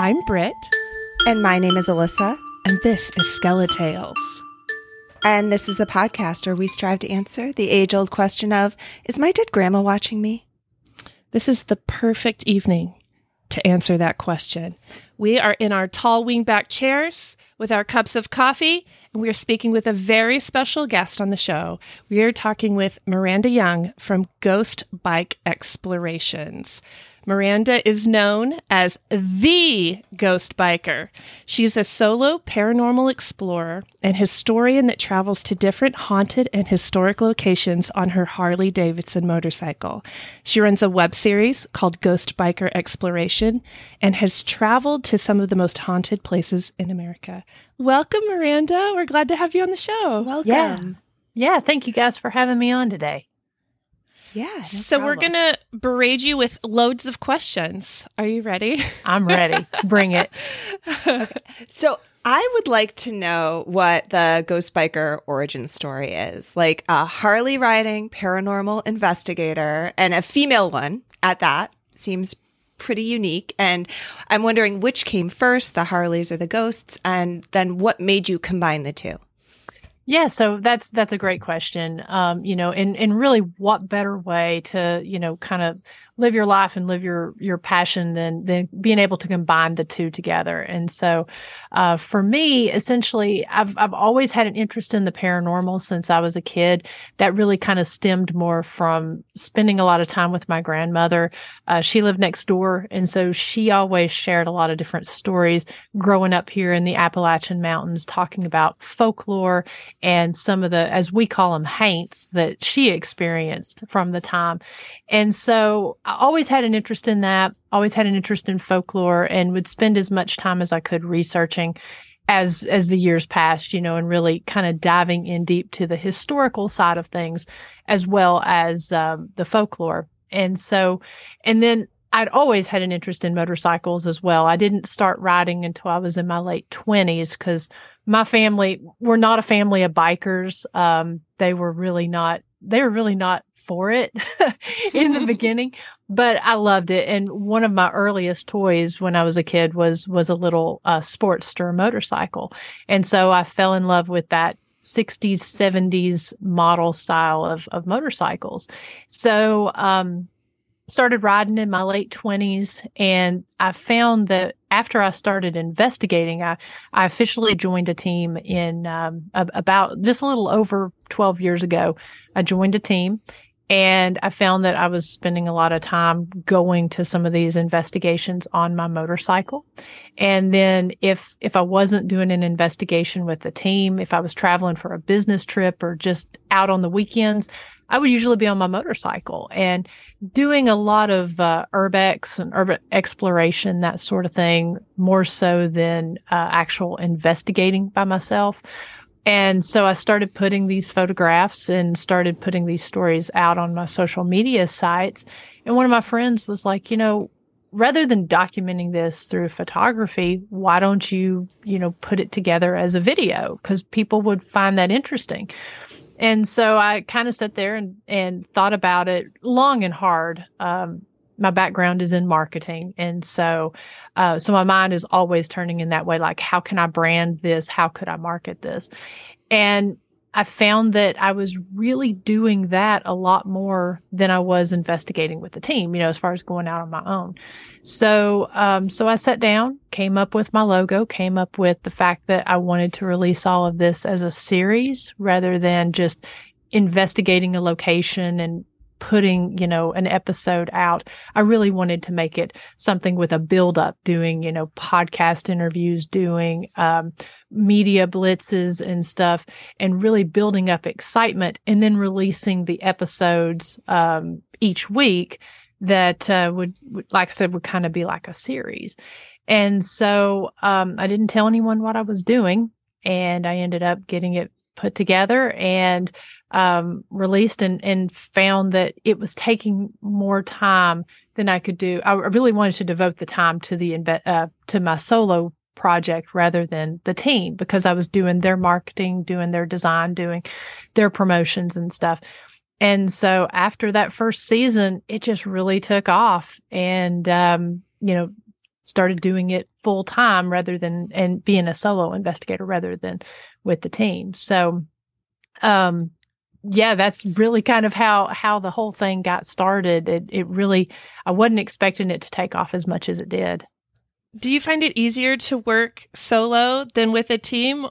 I'm Britt, And my name is Alyssa. and this is Skeletales. And this is the podcast where we strive to answer the age old question of Is my dead grandma watching me? This is the perfect evening to answer that question. We are in our tall wingback chairs with our cups of coffee, and we are speaking with a very special guest on the show. We are talking with Miranda Young from Ghost Biker Explorations. Miranda is known as the Ghost Biker. She's a solo paranormal explorer and historian that travels to different haunted and historic locations on her Harley Davidson motorcycle. She runs a web series called Ghost Biker Exploration and has traveled to some of the most haunted places in America. Welcome, Miranda. We're glad to have you on the show. Welcome. Yeah, thank you guys for having me on today. Yeah. no so, we're going to berate you with loads of questions. Are you ready? I'm ready. Bring it. So I would like to know what the Ghost Biker origin story is. Like a Harley riding paranormal investigator and a female one at that seems pretty unique. And I'm wondering which came first, the Harleys or the ghosts, and then what made you combine the two? Yeah, so that's that's a great question. Um, you know, and and really, what better way to you know kind of live your life and live your your passion than than being able to combine the two together. And so, uh, for me, essentially, I've I've always had an interest in the paranormal since I was a kid. That really kind of stemmed more from spending a lot of time with my grandmother. Uh, she lived next door, and so she always shared a lot of different stories growing up here in the Appalachian Mountains, talking about folklore and some of the, as we call them, haints that she experienced from the time. And so I always had an interest in that, always had an interest in folklore, and would spend as much time as I could researching as as the years passed, you know, and really kind of diving in deep to the historical side of things as well as um, the folklore. And so, and then I'd always had an interest in motorcycles as well. I didn't start riding until I was in my late 20s because my family were not a family of bikers. Um, they were really not, they were really not for it in the beginning, but I loved it. And one of my earliest toys when I was a kid was, was a little uh, Sportster motorcycle. And so I fell in love with that 60s, 70s model style of, of motorcycles. So, um, started riding in my late 20s and I found that after I started investigating, I, I officially joined a team in um, about just a little over 12 years ago. I joined a team and I found that I was spending a lot of time going to some of these investigations on my motorcycle. And then if if I wasn't doing an investigation with the team, if I was traveling for a business trip or just out on the weekends, I would usually be on my motorcycle and doing a lot of uh, urbex and urban exploration, that sort of thing, more so than uh, actual investigating by myself. And so I started putting these photographs and started putting these stories out on my social media sites. And one of my friends was like, you know, rather than documenting this through photography, why don't you, you know, put it together as a video? Because people would find that interesting. And so I kind of sat there and, and thought about it long and hard. Um, my background is in marketing. And so, uh, so my mind is always turning in that way. Like, how can I brand this? How could I market this? And I found that I was really doing that a lot more than I was investigating with the team, you know, as far as going out on my own. So, um, so I sat down, came up with my logo, came up with the fact that I wanted to release all of this as a series rather than just investigating a location and putting, you know, an episode out. I really wanted to make it something with a build up, doing, you know, podcast interviews, doing um, media blitzes and stuff, and really building up excitement and then releasing the episodes um, each week that uh, would, like I said, would kind of be like a series. And so um, I didn't tell anyone what I was doing, and I ended up getting it put together and um, released and, and found that it was taking more time than I could do. I really wanted to devote the time to the uh, to my solo project rather than the team because I was doing their marketing, doing their design, doing their promotions and stuff. And so after that first season, it just really took off. And, um, you know, started doing it full time rather than and being a solo investigator rather than with the team. So um yeah, that's really kind of how how the whole thing got started. It it really I wasn't expecting it to take off as much as it did. Do you find it easier to work solo than with a team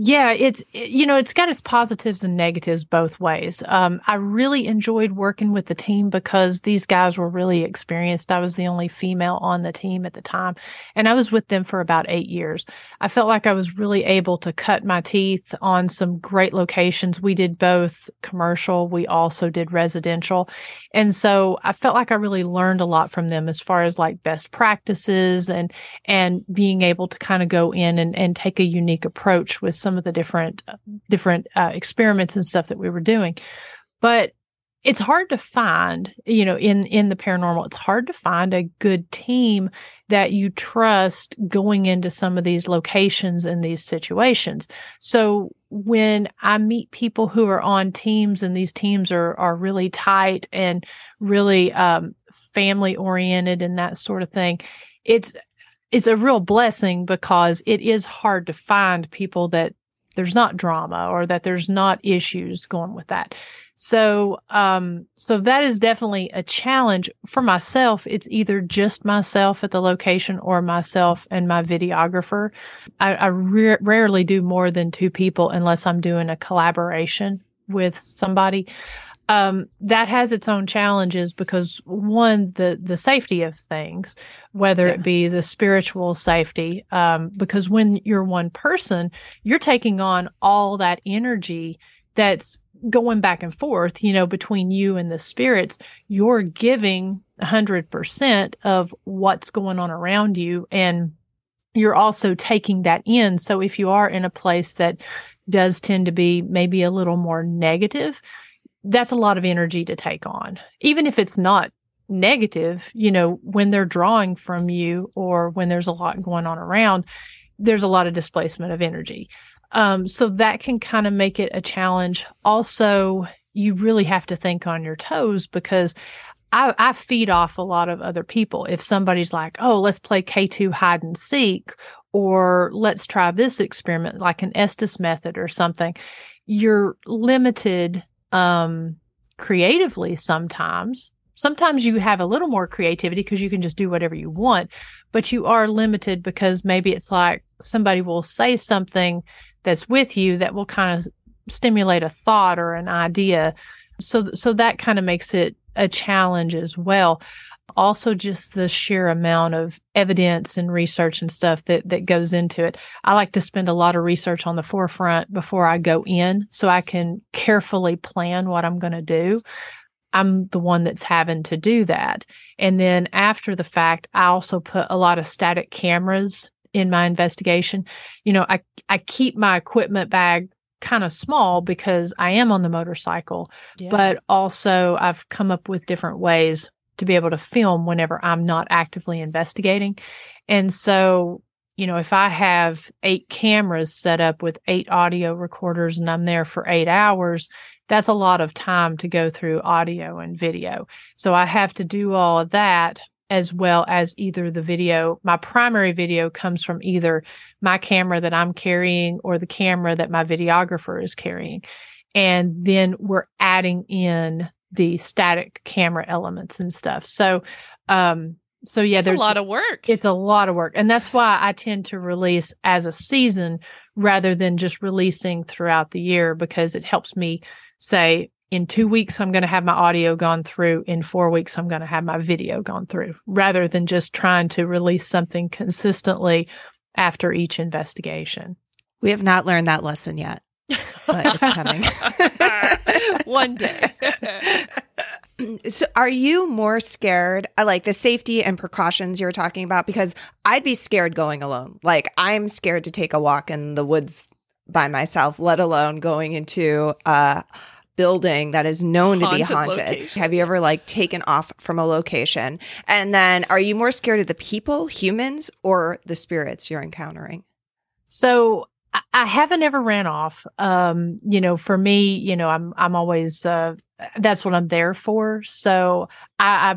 yeah, it's you know it's got its positives and negatives both ways. Um, I really enjoyed working with the team because these guys were really experienced. I was the only female on the team at the time, and I was with them for about eight years. I felt like I was really able to cut my teeth on some great locations. We did both commercial, we also did residential, and so I felt like I really learned a lot from them as far as like best practices and and being able to kind of go in and, and take a unique approach with some of the different different uh, experiments and stuff that we were doing. But it's hard to find you know in in the paranormal it's hard to find a good team that you trust going into some of these locations and these situations. So when i meet people who are on teams and these teams are are really tight and really um, family oriented and that sort of thing it's it's a real blessing because it is hard to find people that there's not drama or that there's not issues going with that. So, um, so that is definitely a challenge for myself. It's either just myself at the location or myself and my videographer. I, I re- rarely do more than two people unless I'm doing a collaboration with somebody um, that has its own challenges because one, the the safety of things, whether yeah. it be the spiritual safety, um, because when you're one person, you're taking on all that energy that's going back and forth, you know, between you and the spirits. You're giving a hundred percent of what's going on around you, and you're also taking that in. So if you are in a place that does tend to be maybe a little more negative that's a lot of energy to take on. Even if it's not negative, you know, when they're drawing from you or when there's a lot going on around, there's a lot of displacement of energy. Um, so that can kind of make it a challenge. Also, you really have to think on your toes because I, I, feed off a lot of other people. If somebody's like, oh, let's play K2 hide and seek, or let's try this experiment, like an Estes method or something, you're limited um, creatively sometimes. Sometimes you have a little more creativity because you can just do whatever you want, but you are limited because maybe it's like somebody will say something that's with you that will kind of stimulate a thought or an idea. So, so that kind of makes it a challenge as well also just the sheer amount of evidence and research and stuff that that goes into it. I like to spend a lot of research on the forefront before I go in so I can carefully plan what I'm going to do. I'm the one that's having to do that. And then after the fact, I also put a lot of static cameras in my investigation. You know, I I keep my equipment bag kind of small because I am on the motorcycle, yeah. but also I've come up with different ways to be able to film whenever I'm not actively investigating. And so, you know, if I have eight cameras set up with eight audio recorders and I'm there for eight hours, that's a lot of time to go through audio and video. So I have to do all of that as well as either the video. My primary video comes from either my camera that I'm carrying or the camera that my videographer is carrying. And then we're adding in the static camera elements and stuff. So, um, so yeah, there's a lot of work. It's a lot of work. And that's why I tend to release as a season rather than just releasing throughout the year because it helps me say, in two weeks, I'm going to have my audio gone through. In four weeks, I'm going to have my video gone through rather than just trying to release something consistently after each investigation. We have not learned that lesson yet but it's coming. One day. so are you more scared I like the safety and precautions you're talking about because I'd be scared going alone. Like I'm scared to take a walk in the woods by myself, let alone going into a building that is known haunted to be haunted. Location. Have you ever like taken off from a location? And then are you more scared of the people, humans, or the spirits you're encountering? So I haven't ever ran off. Um, you know, for me, you know, I'm I'm always uh, that's what I'm there for. So I, I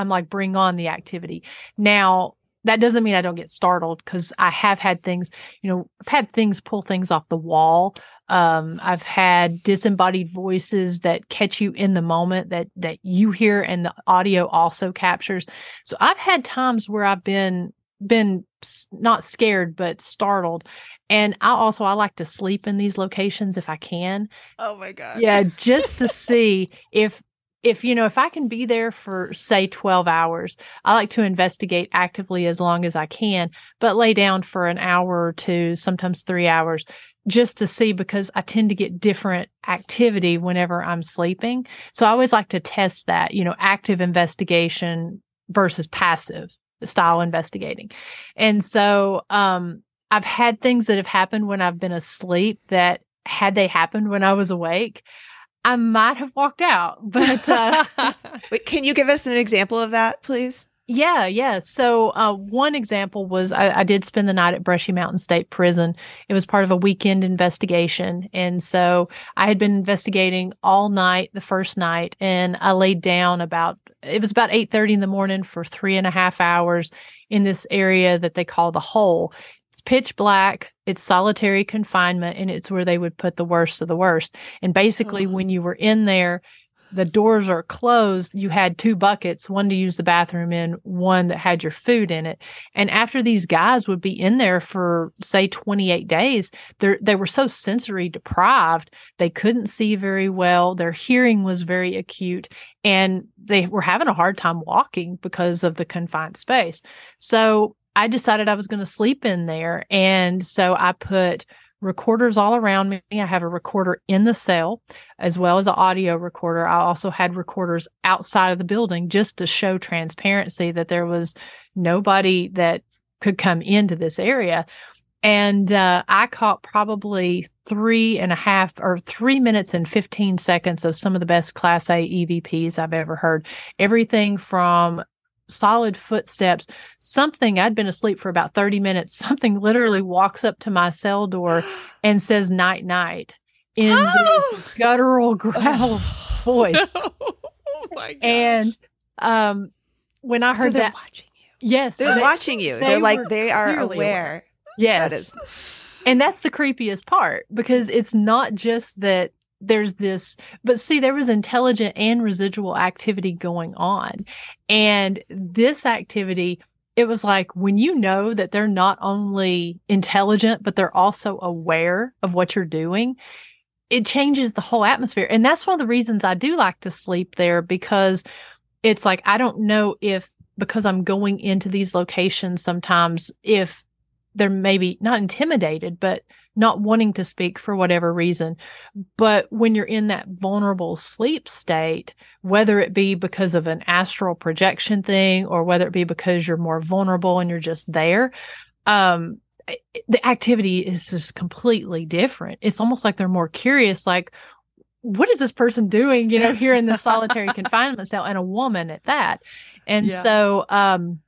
I'm like, bring on the activity. Now, that doesn't mean I don't get startled because I have had things, you know, I've had things pull things off the wall. Um, I've had disembodied voices that catch you in the moment that that you hear and the audio also captures. So I've had times where I've been been not scared but startled. And i also i like to sleep in these locations if i can. Oh my god. Yeah just to see if if you know if i can be there for say 12 hours i like to investigate actively as long as i can but lay down for an hour or two sometimes 3 hours just to see because i tend to get different activity whenever i'm sleeping. So i always like to test that you know active investigation versus passive style investigating and so um i've had things that have happened when i've been asleep that had they happened when i was awake I might have walked out, but uh, Wait, can you give us an example of that, please? Yeah, yeah. So uh, one example was I, I, did spend the night at Brushy Mountain State Prison. It was part of a weekend investigation, and so I had been investigating all night the first night, and I laid down about it was about eight thirty in the morning for three and a half hours in this area that they call the hole. It's pitch black, it's solitary confinement, and it's where they would put the worst of the worst. And basically, oh. when you were in there, the doors are closed, you had two buckets, one to use the bathroom in, one that had your food in it. And after these guys would be in there for say 28 days, they they were so sensory deprived, they couldn't see very well, their hearing was very acute, and they were having a hard time walking because of the confined space. So I decided I was going to sleep in there. And so I put recorders all around me. I have a recorder in the cell as well as an audio recorder. I also had recorders outside of the building just to show transparency that there was nobody that could come into this area. And uh, I caught probably three and a half or three minutes and 15 seconds of some of the best Class A EVPs I've ever heard. Everything from solid footsteps. Something, I'd been asleep for about 30 minutes. Something literally walks up to my cell door and says night night in oh! this guttural growl voice. Oh my gosh. And um, when I heard so that, watching you. yes, they're they, watching you. They are like they are aware. aware. Yes. That is. And that's the creepiest part because it's not just that there's this but see there was intelligent and residual activity going on. And this activity it was like when you know that they're not only intelligent but they're also aware of what you're doing it changes the whole atmosphere. And that's one of the reasons I do like to sleep there because it's like I don't know if because I'm going into these locations sometimes if they're maybe not intimidated but not wanting to speak for whatever reason. But when you're in that vulnerable sleep state, whether it be because of an astral projection thing or whether it be because you're more vulnerable and you're just there, um, the activity is just completely different. It's almost like they're more curious, like, what is this person doing, you know, here in the solitary confinement cell and a woman at that? And yeah. so, um,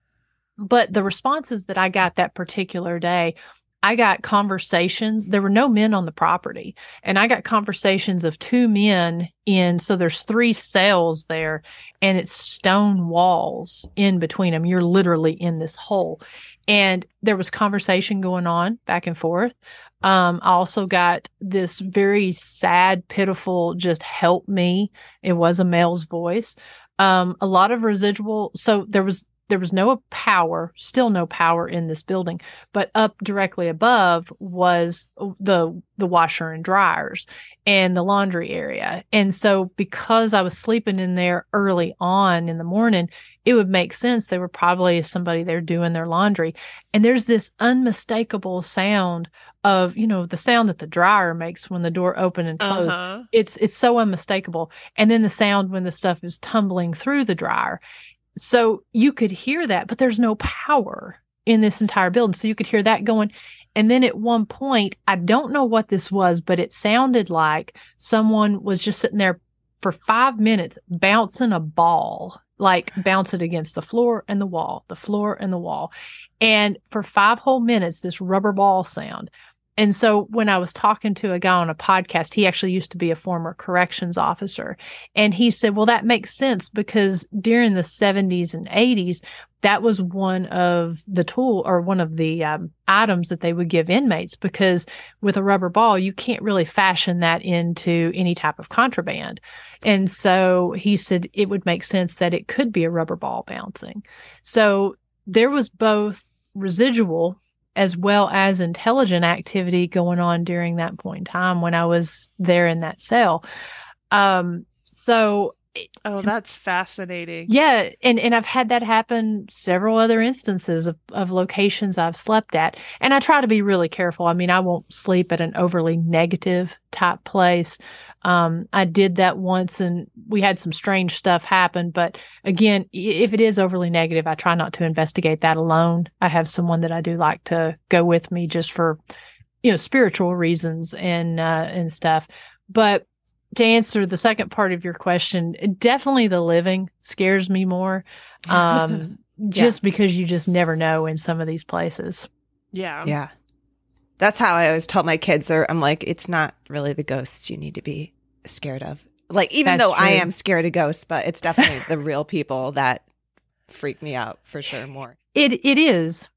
but the responses that I got that particular day I got conversations. There were no men on the property, and I got conversations of two men in. So there's three cells there, and it's stone walls in between them. You're literally in this hole, and there was conversation going on back and forth. Um, I also got this very sad, pitiful, just help me. It was a male's voice. Um, a lot of residual. So there was there was no power, still no power in this building, but up directly above was the the washer and dryers and the laundry area. And so because I was sleeping in there early on in the morning, it would make sense they were probably somebody there doing their laundry. And there's this unmistakable sound of, you know, the sound that the dryer makes when the door open and close. Uh-huh. It's it's so unmistakable. And then the sound when the stuff is tumbling through the dryer. So you could hear that, but there's no power in this entire building. So you could hear that going. And then at one point, I don't know what this was, but it sounded like someone was just sitting there for five minutes bouncing a ball, like bounce it against the floor and the wall, the floor and the wall. And for five whole minutes, this rubber ball sound. And so when I was talking to a guy on a podcast, he actually used to be a former corrections officer. And he said, well, that makes sense because during the 70s and 80s, that was one of the tool or one of the um, items that they would give inmates because with a rubber ball, you can't really fashion that into any type of contraband. And so he said it would make sense that it could be a rubber ball bouncing. So there was both residual as well as intelligent activity going on during that point in time when I was there in that cell. Um, so Oh, that's fascinating. Yeah, and and I've had that happen several other instances of of locations I've slept at. And I try to be really careful. I mean, I won't sleep at an overly negative type place. Um, I did that once and we had some strange stuff happen, but again, if it is overly negative, I try not to investigate that alone. I have someone that I do like to go with me just for you know, spiritual reasons and uh and stuff. But to answer the second part of your question, definitely the living scares me more. Um, yeah. just because you just never know in some of these places. Yeah. Yeah. That's how I always tell my kids or I'm like, it's not really the ghosts you need to be scared of. Like, even That's though true. I am scared of ghosts, but it's definitely the real people that freak me out for sure more. It it is.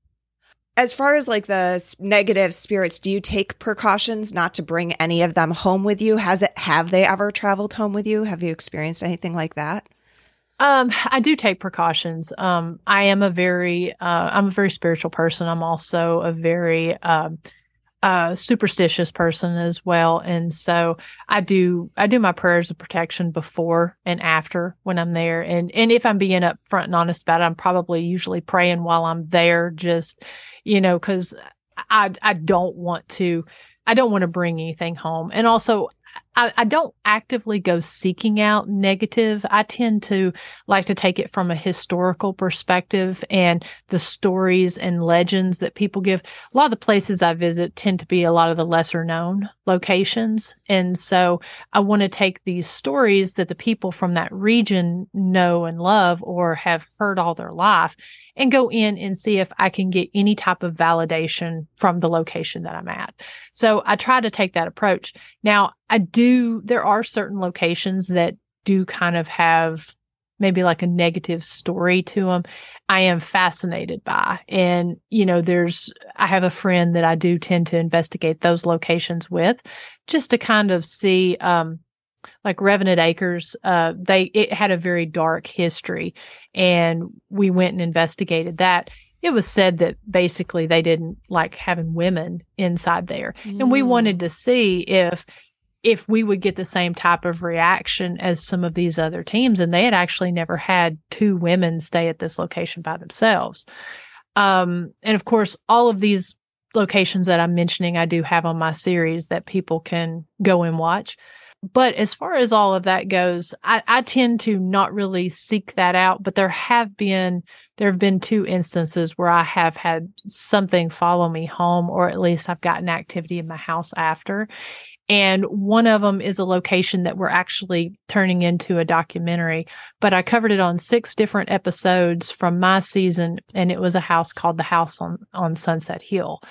As far as like the negative spirits, do you take precautions not to bring any of them home with you? Has it have they ever traveled home with you? Have you experienced anything like that? Um, I do take precautions. Um, I am a very, uh, I'm a very spiritual person. I'm also a very, uh, superstitious person as well, and so I do, I do my prayers of protection before and after when I'm there, and and if I'm being upfront and honest about it, I'm probably usually praying while I'm there, just, you know, because I I don't want to, I don't want to bring anything home, and also. I, I don't actively go seeking out negative. I tend to like to take it from a historical perspective and the stories and legends that people give. A lot of the places I visit tend to be a lot of the lesser known locations. And so I want to take these stories that the people from that region know and love or have heard all their life and go in and see if I can get any type of validation from the location that I'm at. So I try to take that approach. Now, I do, there are certain locations that do kind of have maybe like a negative story to them. I am fascinated by. And, you know, there's, I have a friend that I do tend to investigate those locations with just to kind of see, um, like Revenant Acres, uh, they, it had a very dark history and we went and investigated that. It was said that basically they didn't like having women inside there. And we Mm. wanted to see if, if we would get the same type of reaction as some of these other teams and they had actually never had two women stay at this location by themselves. Um, and of course all of these locations that i'm mentioning i do have on my series that people can go and watch. But as far as all of that goes I, I tend to not really seek that out but there have been there have been two instances where i have had something follow me home or at least i've gotten activity in my house after and one of them is a location that we're actually turning into a documentary. But I covered it on six different episodes from my season, and it was a house called the House on on Sunset Hill.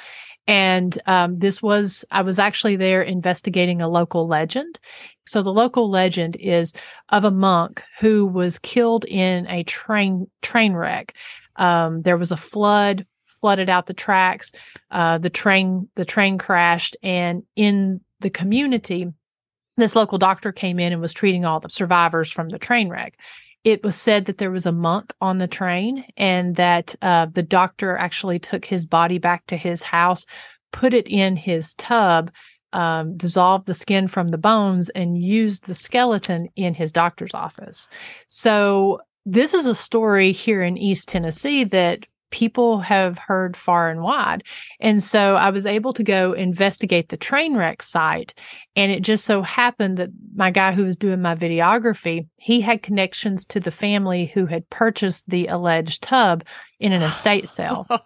And um, this was I was actually there investigating a local legend. So the local legend is of a monk who was killed in a train train wreck. Um, there was a flood flooded out the tracks. Uh, the train the train crashed, and in the community, this local doctor came in and was treating all the survivors from the train wreck. It was said that there was a monk on the train and that uh, the doctor actually took his body back to his house, put it in his tub, um, dissolved the skin from the bones, and used the skeleton in his doctor's office. So, this is a story here in East Tennessee that people have heard far and wide. And so I was able to go investigate the train wreck site. And it just so happened that my guy who was doing my videography, he had connections to the family who had purchased the alleged tub in an estate sale.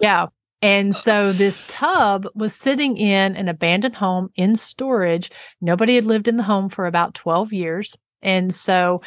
Yeah. And so this tub was sitting in an abandoned home in storage. Nobody had lived in the home for about 12 years. And so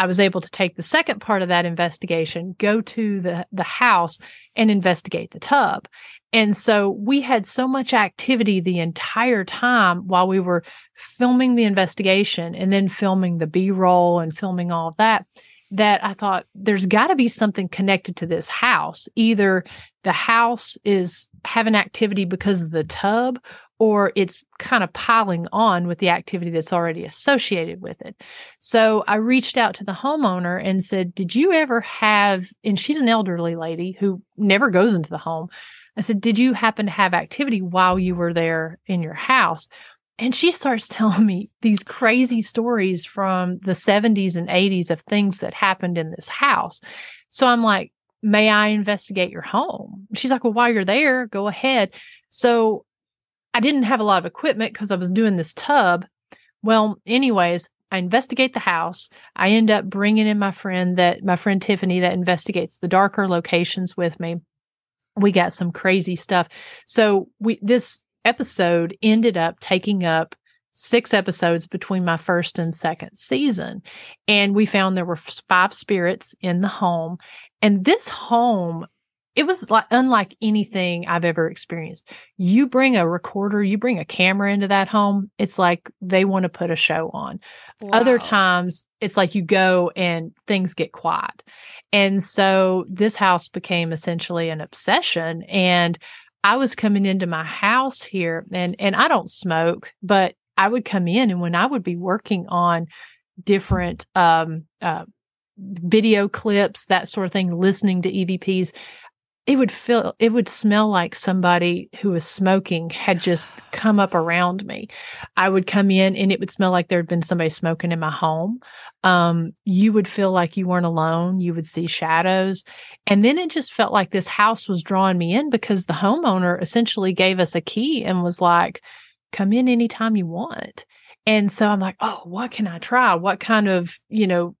I was able to take the second part of that investigation, go to the, the house and investigate the tub. And so we had so much activity the entire time while we were filming the investigation and then filming the B roll and filming all of that, that I thought there's got to be something connected to this house. Either the house is having activity because of the tub or it's kind of piling on with the activity that's already associated with it. So I reached out to the homeowner and said, Did you ever have, and she's an elderly lady who never goes into the home. I said, Did you happen to have activity while you were there in your house? And she starts telling me these crazy stories from the 70s and 80s of things that happened in this house. So I'm like, May I investigate your home? She's like, Well, while you're there, go ahead. So I didn't have a lot of equipment because I was doing this tub. Well, anyways, I investigate the house. I end up bringing in my friend that my friend Tiffany that investigates the darker locations with me. We got some crazy stuff. So we this episode ended up taking up six episodes between my first and second season. And we found there were five spirits in the home. And this home it was like unlike anything I've ever experienced. You bring a recorder, you bring a camera into that home, it's like they want to put a show on. Wow. Other times, it's like you go and things get quiet. And so this house became essentially an obsession. And I was coming into my house here and and I don't smoke, but I would come in and when I would be working on different um uh video clips, that sort of thing, listening to EVPs, it would feel it would smell like somebody who was smoking had just come up around me. I would come in and it would smell like there had been somebody smoking in my home. Um, you would feel like you weren't alone. You would see shadows. And then it just felt like this house was drawing me in because the homeowner essentially gave us a key and was like come in anytime you want. And so i'm like oh what can i try? What kind of you know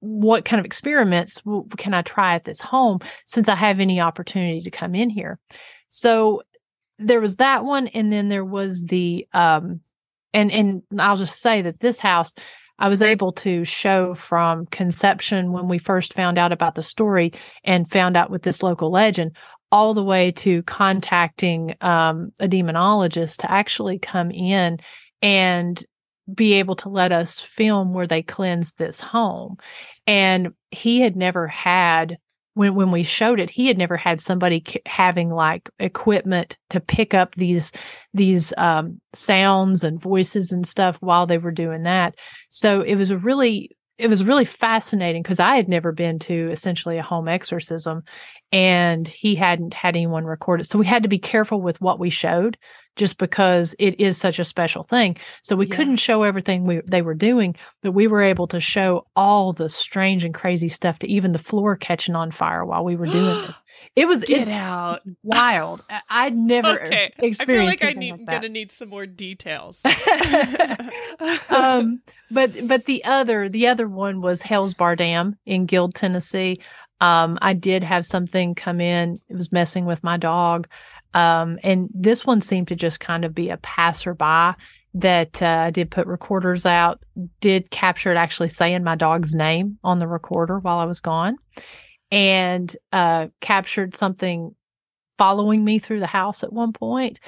what kind of experiments can I try at this home since I have any opportunity to come in here? So there was that one, and then there was the um, and and I'll just say that this house I was able to show from conception when we first found out about the story and found out with this local legend all the way to contacting um, a demonologist to actually come in and be able to let us film where they cleansed this home. And he had never had when when we showed it he had never had somebody having like equipment to pick up these these um, sounds and voices and stuff while they were doing that so it was a really it was really fascinating because I had never been to essentially a home exorcism and he hadn't had anyone record it. So we had to be careful with what we showed just because it is such a special thing. So we yeah. couldn't show everything we, they were doing, but we were able to show all the strange and crazy stuff to even the floor catching on fire while we were doing this. It was get it, out wild. I'd never okay. experienced. I feel like I need, like gonna need some more details. um, but but the other the other one was Hales Bar Dam in Guild, Tennessee. Um, I did have something come in. It was messing with my dog. Um, and this one seemed to just kind of be a passerby that uh, I did put recorders out, did capture it actually saying my dog's name on the recorder while I was gone, and uh, captured something following me through the house at one point.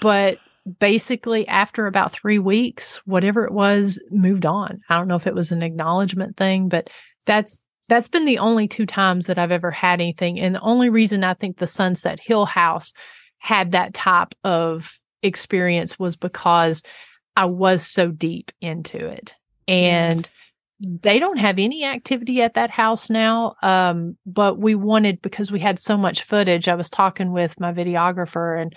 But basically, after about three weeks, whatever it was moved on. I don't know if it was an acknowledgement thing, but that's that's been the only two times that I've ever had anything. And the only reason I think the Sunset Hill house had that type of experience was because I was so deep into it. And they don't have any activity at that house now. Um, but we wanted because we had so much footage. I was talking with my videographer and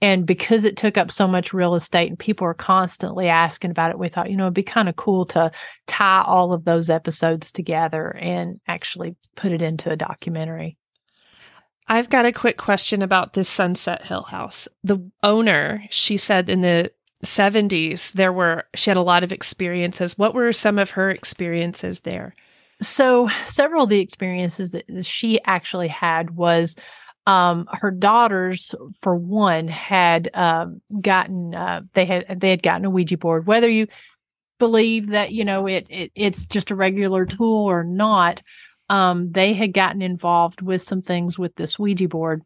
and because it took up so much real estate and people are constantly asking about it, we thought, you know, it'd be kind of cool to tie all of those episodes together and actually put it into a documentary. I've got a quick question about this Sunset Hill house. The owner, she said in the 70s, there were, she had a lot of experiences. What were some of her experiences there? So, several of the experiences that she actually had was um, her daughters, for one, had um, gotten uh, they had they had gotten a Ouija board. Whether you believe that you know it, it it's just a regular tool or not um, they had gotten involved with some things with this ouija board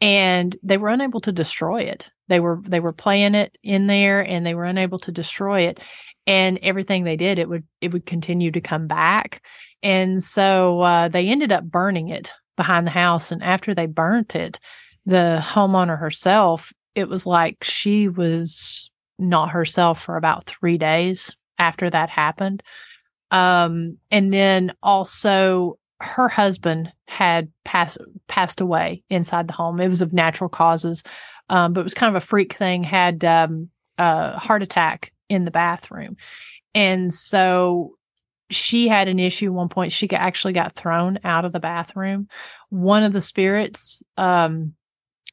and they were unable to destroy it. They were they were playing it in there and they were unable to destroy it. And everything they did it would it would continue to come back. And so uh, they ended up burning it behind the house. And after they burnt it the homeowner herself it was like she was not herself for about three days after that happened. Um, and then also her husband had passed passed away inside the home. It was of natural causes, um, but it was kind of a freak thing. Had um, a heart attack in the bathroom, and so she had an issue. One point, she actually got thrown out of the bathroom. One of the spirits, um,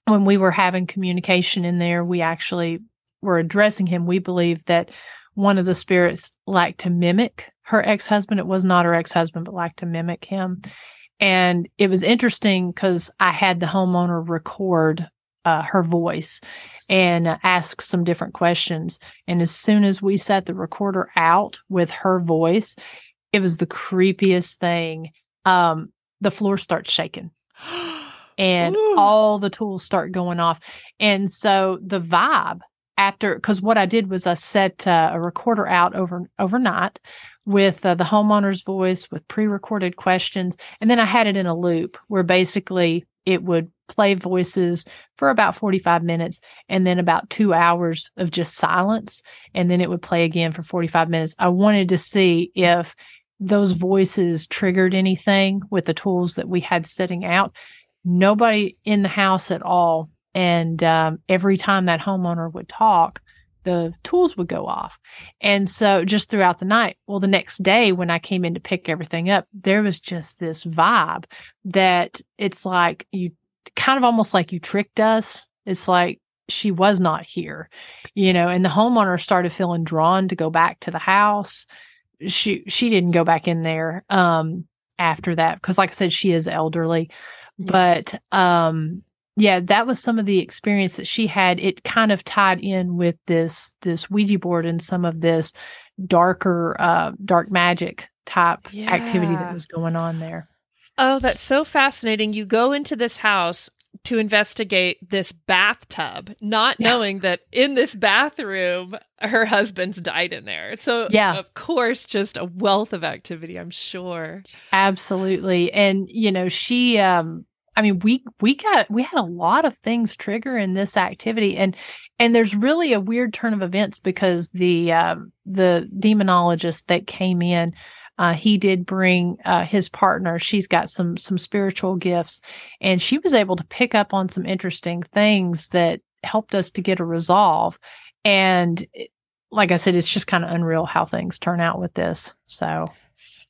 when we were having communication in there, we actually were addressing him. We believe that one of the spirits liked to mimic her ex husband. It was not her ex husband, but liked to mimic him. And it was interesting because I had the homeowner record uh, her voice and uh, ask some different questions. And as soon as we set the recorder out with her voice, it was the creepiest thing. Um, the floor starts shaking. and Ooh. all the tools start going off. And so the vibe after because what I did was I set uh, a recorder out over overnight with uh, the homeowner's voice with pre-recorded questions, and then I had it in a loop where basically it would play voices for about 45 minutes and then about two hours of just silence. And then it would play again for 45 minutes. I wanted to see if those voices triggered anything with the tools that we had setting out. Nobody in the house at all. And um, every time that homeowner would talk, the tools would go off. And so just throughout the night, well, the next day when I came in to pick everything up, there was just this vibe that it's like you kind of almost like you tricked us. It's like she was not here, you know, and the homeowner started feeling drawn to go back to the house. She she didn't go back in there um after that because like I said she is elderly. Yeah. But um yeah, that was some of the experience that she had. It kind of tied in with this this Ouija board and some of this darker uh dark magic type yeah. activity that was going on there. Oh, that's so fascinating. You go into this house to investigate this bathtub, not yeah. knowing that in this bathroom her husband's died in there. So yeah, of course, just a wealth of activity, I'm sure. Absolutely. And you know, she um I mean, we we got we had a lot of things trigger in this activity, and and there's really a weird turn of events because the uh, the demonologist that came in, uh, he did bring uh, his partner. She's got some some spiritual gifts, and she was able to pick up on some interesting things that helped us to get a resolve. And like I said, it's just kind of unreal how things turn out with this. So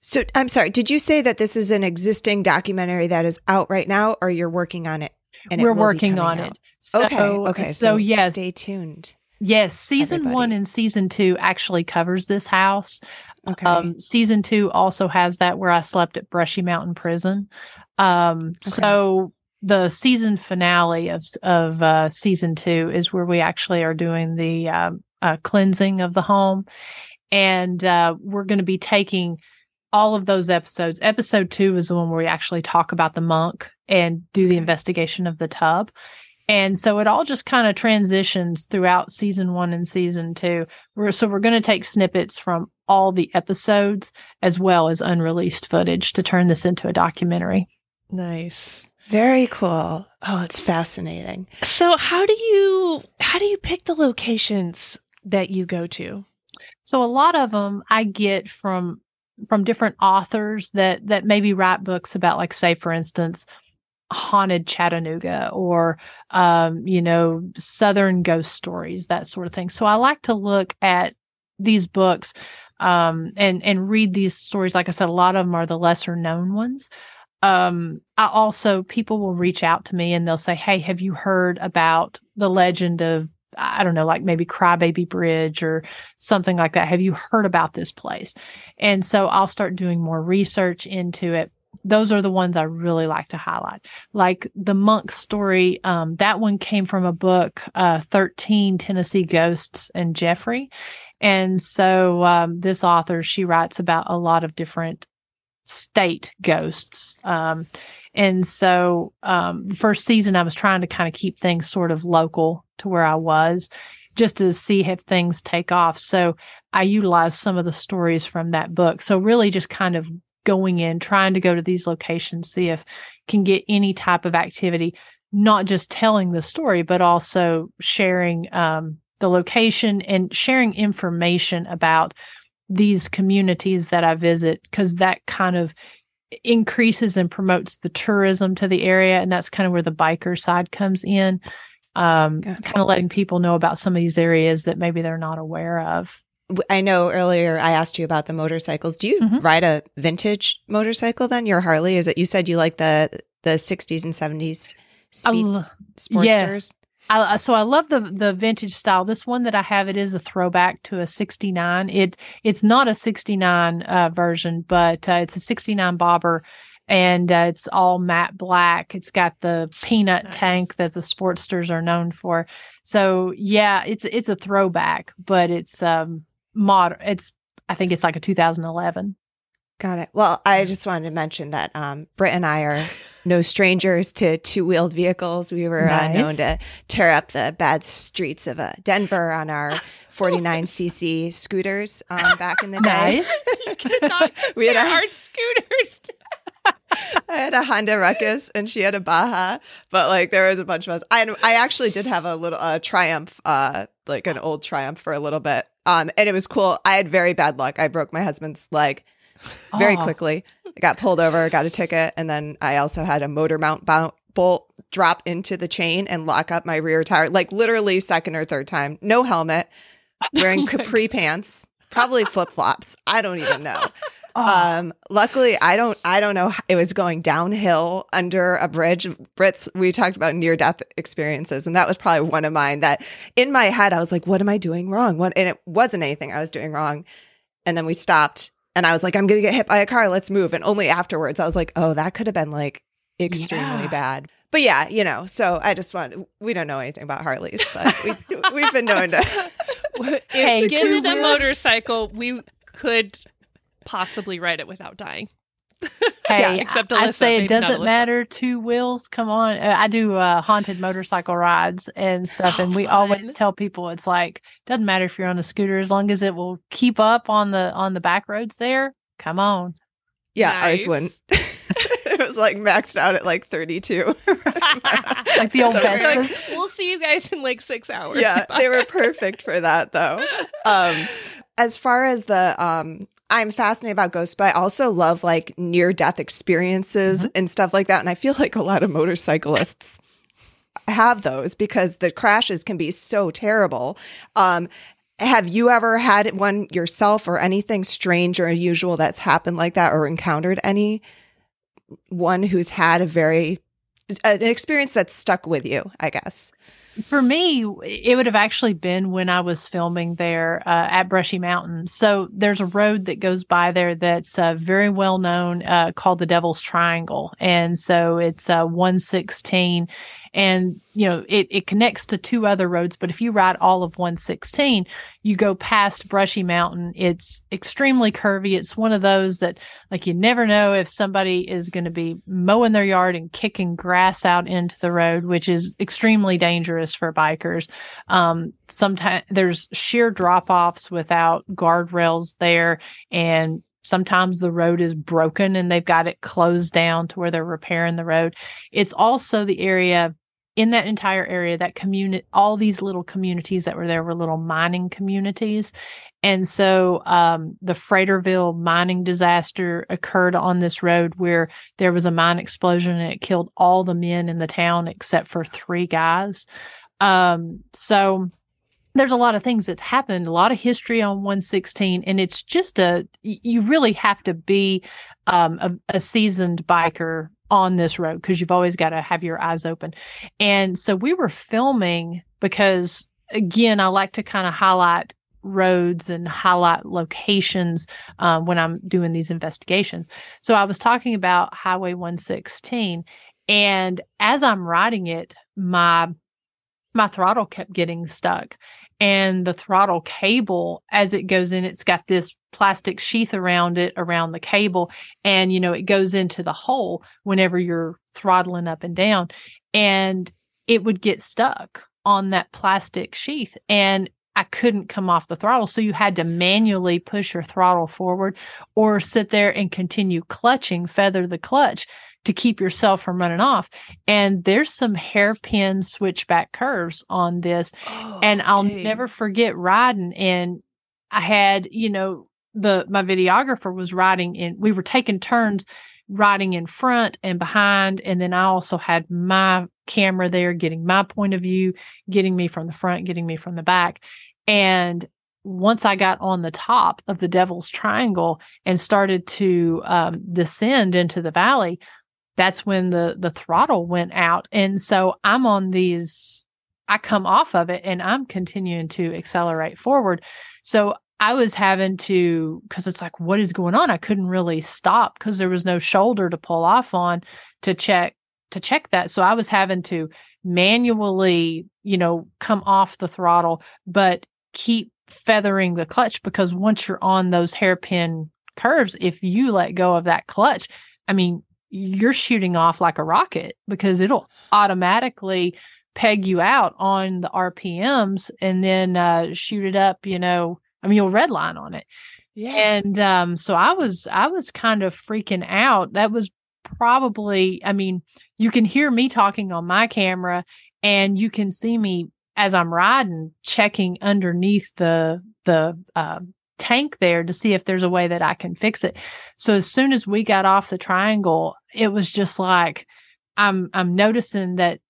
so I'm sorry, did you say that this is an existing documentary that is out right now or you're working on it? We're it working on out? it. So, okay. Okay. So, so yes. Stay tuned. Yes. Season everybody. one and season two actually covers this house. Okay. Um, season two also has that where I slept at Brushy Mountain Prison. Um, okay. so the season finale of of uh, season two is where we actually are doing the uh, uh, cleansing of the home, and uh, we're going to be taking all of those episodes. Episode two is the one where we actually talk about the monk and do the mm-hmm. investigation of the tub. And so it all just kind of transitions throughout season one and season two. We're, so we're going to take snippets from all the episodes as well as unreleased footage to turn this into a documentary. Nice. Very cool. Oh, it's fascinating. So how do you how do you pick the locations that you go to? So a lot of them I get from from different authors that that maybe write books about like say for instance haunted chattanooga or um, you know southern ghost stories that sort of thing. So i like to look at these books um, and and read these stories. Like i said a lot of them are the lesser known ones. Um, I also people will reach out to me and they'll say hey have you heard about the legend of I don't know, like maybe Crybaby Bridge or something like that. Have you heard about this place? And so I'll start doing more research into it. Those are the ones I really like to highlight. Like the monk story, um, that one came from a book, uh, 13 Tennessee Ghosts and Jeffrey. And so um, this author, she writes about a lot of different state ghosts. Um, and so um, first season, I was trying to kind of keep things sort of local to where I was just to see if things take off. So I utilized some of the stories from that book. So really just kind of going in, trying to go to these locations, see if can get any type of activity, not just telling the story, but also sharing um, the location and sharing information about these communities that I visit, because that kind of increases and promotes the tourism to the area. And that's kind of where the biker side comes in. Um, kind of letting people know about some of these areas that maybe they're not aware of. I know earlier I asked you about the motorcycles. Do you mm-hmm. ride a vintage motorcycle then? Your Harley? Is it you said you like the the 60s and 70s speed lo- sportsters? Yeah. I, so I love the the vintage style. This one that I have, it is a throwback to a '69. It it's not a '69 uh, version, but uh, it's a '69 bobber, and uh, it's all matte black. It's got the peanut nice. tank that the Sportsters are known for. So yeah, it's it's a throwback, but it's um modern. It's I think it's like a 2011. Got it. Well, I just wanted to mention that um, Britt and I are no strangers to two wheeled vehicles. We were nice. uh, known to tear up the bad streets of uh, Denver on our 49cc scooters um, back in the day. Nice. we had our scooters. I had a Honda Ruckus and she had a Baja, but like there was a bunch of us. I I actually did have a little uh, Triumph, uh, like an old Triumph for a little bit. Um, and it was cool. I had very bad luck. I broke my husband's leg very oh. quickly. I got pulled over, got a ticket, and then I also had a motor mount bolt drop into the chain and lock up my rear tire, like literally second or third time. No helmet, wearing oh capri pants, probably flip flops. I don't even know. Oh. Um, luckily, I don't. I don't know. It was going downhill under a bridge. Brits. We talked about near death experiences, and that was probably one of mine. That in my head, I was like, "What am I doing wrong?" What? And it wasn't anything I was doing wrong. And then we stopped, and I was like, I'm going to get hit by a car. Let's move. And only afterwards, I was like, oh, that could have been like extremely yeah. bad. But yeah, you know, so I just want, we don't know anything about Harleys, but we, we've been known to. hey, given a motorcycle, we could possibly ride it without dying. Hey, yeah, except Alyssa, I say it doesn't matter. Two wheels. Come on. Uh, I do uh, haunted motorcycle rides and stuff, oh, and we fun. always tell people it's like doesn't matter if you're on a scooter as long as it will keep up on the on the back roads. There, come on. Yeah, nice. ours wouldn't. it was like maxed out at like 32. like the old best. Like, we'll see you guys in like six hours. Yeah, Bye. they were perfect for that though. Um, as far as the um I'm fascinated about ghosts, but I also love like near death experiences mm-hmm. and stuff like that. And I feel like a lot of motorcyclists have those because the crashes can be so terrible. Um, have you ever had one yourself or anything strange or unusual that's happened like that or encountered any one who's had a very an experience that's stuck with you, I guess? For me, it would have actually been when I was filming there uh, at Brushy Mountain. So there's a road that goes by there that's uh, very well known uh, called the Devil's Triangle. And so it's uh, 116 and you know it, it connects to two other roads but if you ride all of 116 you go past brushy mountain it's extremely curvy it's one of those that like you never know if somebody is going to be mowing their yard and kicking grass out into the road which is extremely dangerous for bikers um, sometimes there's sheer drop offs without guardrails there and Sometimes the road is broken and they've got it closed down to where they're repairing the road. It's also the area in that entire area, that community, all these little communities that were there were little mining communities. And so um, the Fraterville mining disaster occurred on this road where there was a mine explosion and it killed all the men in the town except for three guys. Um, so there's a lot of things that happened, a lot of history on 116, and it's just a you really have to be um, a, a seasoned biker on this road because you've always got to have your eyes open. And so we were filming because, again, I like to kind of highlight roads and highlight locations um, when I'm doing these investigations. So I was talking about Highway 116, and as I'm riding it, my my throttle kept getting stuck and the throttle cable as it goes in it's got this plastic sheath around it around the cable and you know it goes into the hole whenever you're throttling up and down and it would get stuck on that plastic sheath and I couldn't come off the throttle. So you had to manually push your throttle forward or sit there and continue clutching, feather the clutch to keep yourself from running off. And there's some hairpin switchback curves on this. Oh, and I'll dang. never forget riding. And I had, you know, the my videographer was riding in, we were taking turns riding in front and behind. And then I also had my camera there getting my point of view, getting me from the front, getting me from the back. And once I got on the top of the Devil's Triangle and started to um, descend into the valley, that's when the the throttle went out, and so I'm on these. I come off of it, and I'm continuing to accelerate forward. So I was having to because it's like, what is going on? I couldn't really stop because there was no shoulder to pull off on to check to check that. So I was having to manually, you know, come off the throttle, but keep feathering the clutch because once you're on those hairpin curves, if you let go of that clutch, I mean, you're shooting off like a rocket because it'll automatically peg you out on the RPMs and then uh, shoot it up, you know, I mean, you'll redline on it. Yeah. And um, so I was I was kind of freaking out. That was probably, I mean, you can hear me talking on my camera and you can see me as I'm riding checking underneath the the uh, tank there to see if there's a way that I can fix it. So as soon as we got off the triangle, it was just like I'm I'm noticing that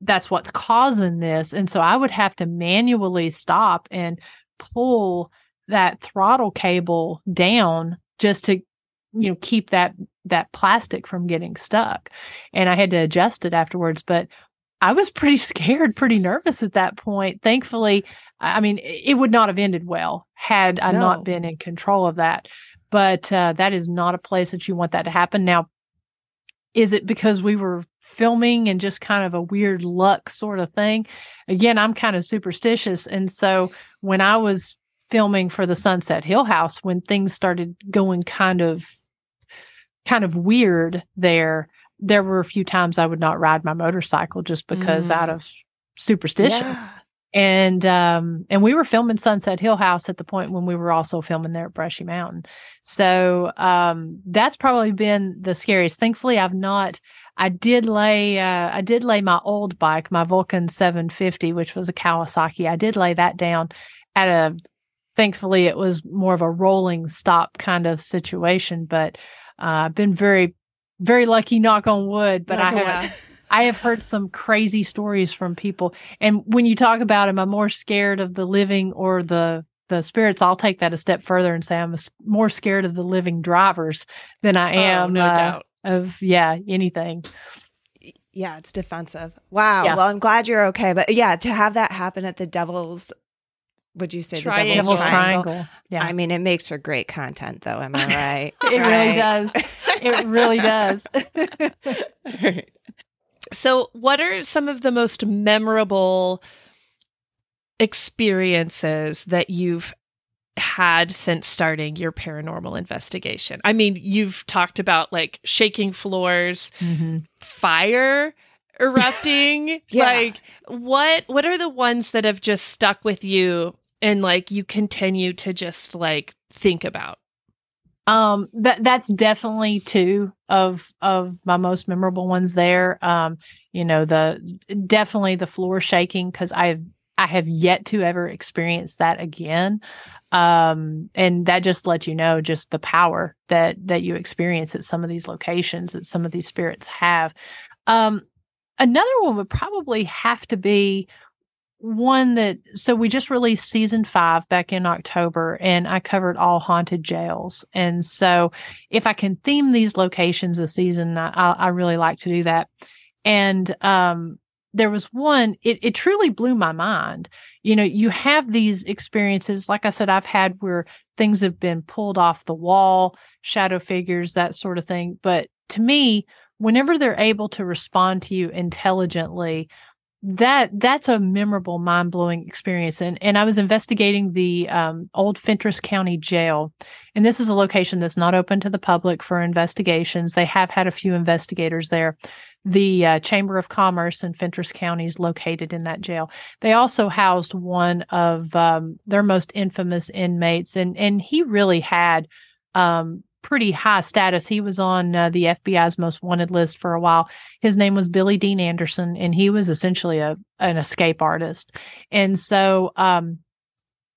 that's what's causing this and so I would have to manually stop and pull that throttle cable down just to you know keep that that plastic from getting stuck. And i had to adjust it afterwards but i was pretty scared pretty nervous at that point. Thankfully i mean it would not have ended well had i No. not been in control of that. But uh, that is not a place that you want that to happen. Now is it because we were filming and just kind of a weird luck sort of thing? Again i'm kind of superstitious and so when i was filming for the sunset hill house when things started going kind of kind of weird there there were a few times i would not ride my motorcycle just because Mm. out of superstition Yeah. and um and we were filming sunset hill house at the point when we were also filming there at brushy mountain so um that's probably been the scariest thankfully i've not i did lay uh i did lay my old bike my vulcan 750 which was a kawasaki i did lay that down at a thankfully it was more of a rolling stop kind of situation but uh, i've been very very lucky knock on wood but Knock i have wood. I have heard some crazy stories from people. And when you talk about am I more scared of the living or the the spirits, I'll take that a step further and say I'm s- more scared of the living drivers than I Oh, am no uh, doubt. of yeah, anything. Yeah, it's defensive. Wow. Yeah. Well, I'm glad you're okay. But yeah, to have that happen at the devil's, would you say the Triangle. devil's, Devil's triangle? Triangle. Yeah. I mean, it makes for great content, though. Am I right? it really does. It really does. does. So, what are some of the most memorable experiences that you've had since starting your paranormal investigation? I mean, you've talked about like shaking floors, Mhm. fire erupting. Yeah. Like, what what are the ones that have just stuck with you and like you continue to just like think about? Um, that that's definitely two of of my most memorable ones there. Um, you know, the definitely the floor shaking because I've I have yet to ever experience that again. Um, and that just lets you know just the power that that you experience at some of these locations that some of these spirits have. Um, another one would probably have to be one that so we just released season five back in October and I covered all haunted jails. And so if I can theme these locations this season, I, I really like to do that. And um there was one, it, it truly blew my mind. You know, you have these experiences, like I said, I've had where things have been pulled off the wall, shadow figures, that sort of thing. But to me, whenever they're able to respond to you intelligently, that that's a memorable, mind blowing experience. And and I was investigating the um, old Fentress County Jail, and this is a location that's not open to the public for investigations. They have had a few investigators there. The uh, Chamber of Commerce in Fentress County is located in that jail. They also housed one of um, their most infamous inmates, and and he really had um, pretty high status. He was on uh, the FBI's most wanted list for a while. His name was Billy Dean Anderson, and he was essentially a an escape artist. And so um,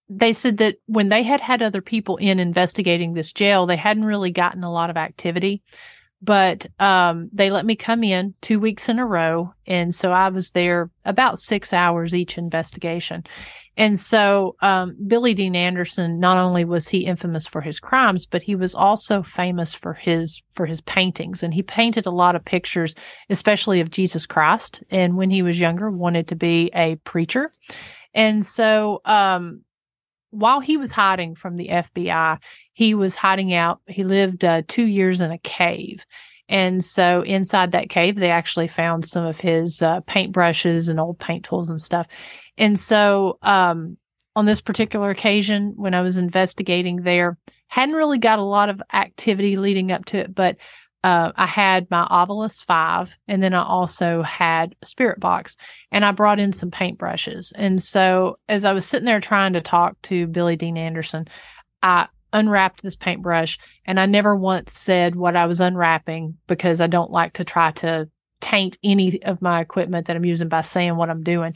they said that when they had had other people in investigating this jail, they hadn't really gotten a lot of activity. But um, they let me come in two weeks in a row. And so I was there about six hours each investigation. And so um, Billy Dean Anderson, not only was he infamous for his crimes, but he was also famous for his for his paintings. And he painted a lot of pictures, especially of Jesus Christ. And when he was younger, wanted to be a preacher. And so um, while he was hiding from the FBI, he was hiding out. He lived uh, two years in a cave. And so inside that cave, they actually found some of his uh, paintbrushes and old paint tools and stuff. And so um, on this particular occasion, when I was investigating there, hadn't really got a lot of activity leading up to it, but uh, I had my Ovilus 5, and then I also had spirit box, and I brought in some paintbrushes. And so as I was sitting there trying to talk to Billy Dean Anderson, I unwrapped this paintbrush, and I never once said what I was unwrapping because I don't like to try to taint any of my equipment that I'm using by saying what I'm doing.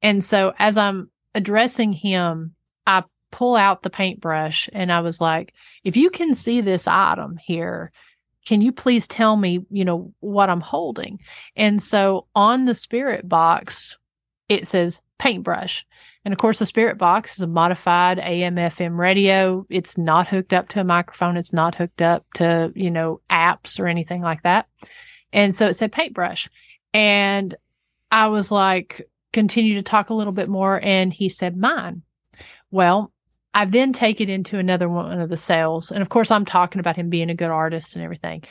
And so as I'm addressing him, I pull out the paintbrush and I was like, if you can see this item here, can you please tell me, you know, what I'm holding? And so on the spirit box, it says paintbrush. And of course, the spirit box is a modified AM FM radio. It's not hooked up to a microphone. It's not hooked up to, you know, apps or anything like that. And so it said paintbrush. And I was like, continue to talk a little bit more. And he said, mine. Well, I then take it into another one of the cells. And of course, I'm talking about him being a good artist and everything.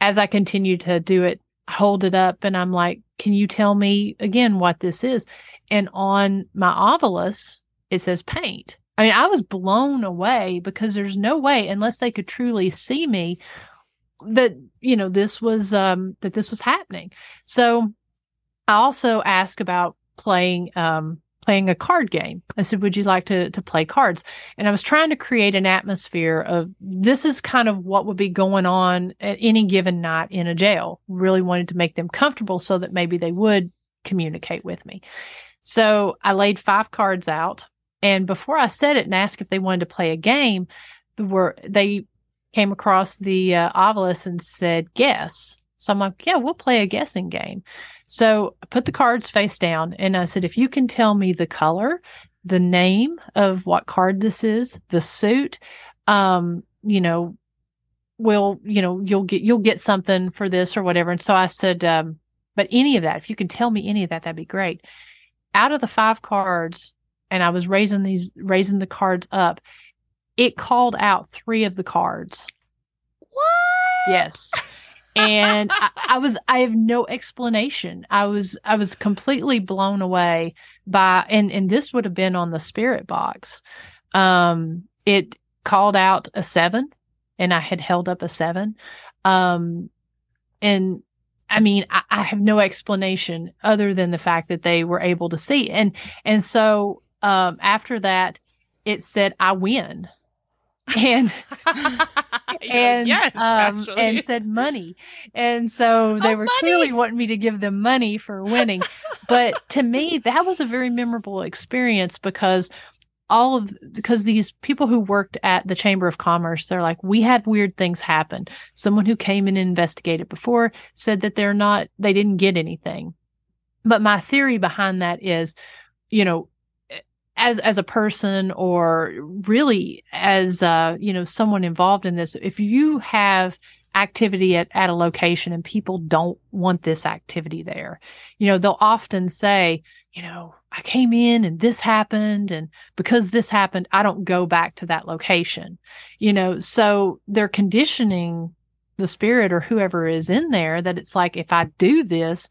As I continue to do it, hold it up and I'm like, can you tell me again what this is? And on my Ovilus, it says paint. I mean, I was blown away because there's no way, unless they could truly see me, that, you know, this was, um, that this was happening. So I also ask about playing um, playing a card game. I said, "Would you like to to play cards?" And I was trying to create an atmosphere of this is kind of what would be going on at any given night in a jail. Really wanted to make them comfortable so that maybe they would communicate with me. So I laid five cards out, and before I said it and asked if they wanted to play a game, were they came across the uh, Ovilus and said, "Guess." So I'm like, "Yeah, we'll play a guessing game." So I put the cards face down and I said, if you can tell me the color, the name of what card this is, the suit, um, you know, will, you know, you'll get, you'll get something for this or whatever. And so I said, um, but any of that, if you can tell me any of that, that'd be great. Out of the five cards, and I was raising these, raising the cards up, it called out three of the cards. What? Yes and I, I, was i have no explanation. I was i was completely blown away by and and this would have been on the spirit box. Um it called out a seven and i had held up a seven. Um and i mean I, I have no explanation other than the fact that they were able to see. And and so um after that it said i win and and yes, um, and said money, and so they oh, were money. clearly wanting me to give them money for winning. but to me, that was a very memorable experience because all of because these people who worked at the chamber of commerce they're like we had weird things happen someone who came in and investigated before said that they're not they didn't get anything but my theory behind that is you know as as a person or really as uh, you know someone involved in this if you have activity at, at a location and people don't want this activity there you know they'll often say you know i came in and this happened and because this happened i don't go back to that location. You know so they're conditioning the spirit or whoever is in there that it's like if i do this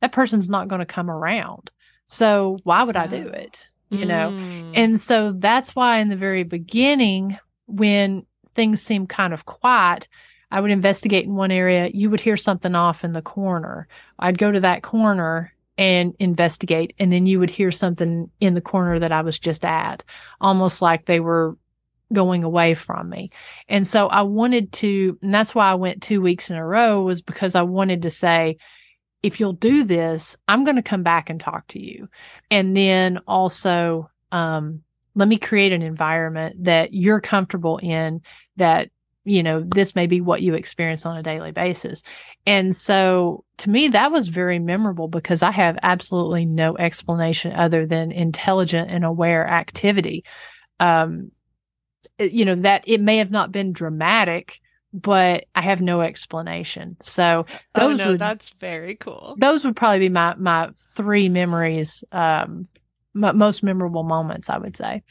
that person's not going to come around. So why would I do it? You know? Mm. And so that's why in the very beginning, when things seemed kind of quiet, I would investigate in one area. You would hear something off in the corner. I'd go to that corner and investigate. And then you would hear something in the corner that I was just at, almost like they were going away from me. And so I wanted to, and that's why I went two weeks in a row, was because I wanted to say, if you'll do this, I'm going to come back and talk to you. And then also, um, let me create an environment that you're comfortable in that you know this may be what you experience on a daily basis and so to me that was very memorable because i have absolutely no explanation other than intelligent and aware activity um you know that it may have not been dramatic but i have no explanation so oh no, would that's very cool. those would probably be my my three memories um m- most memorable moments i would say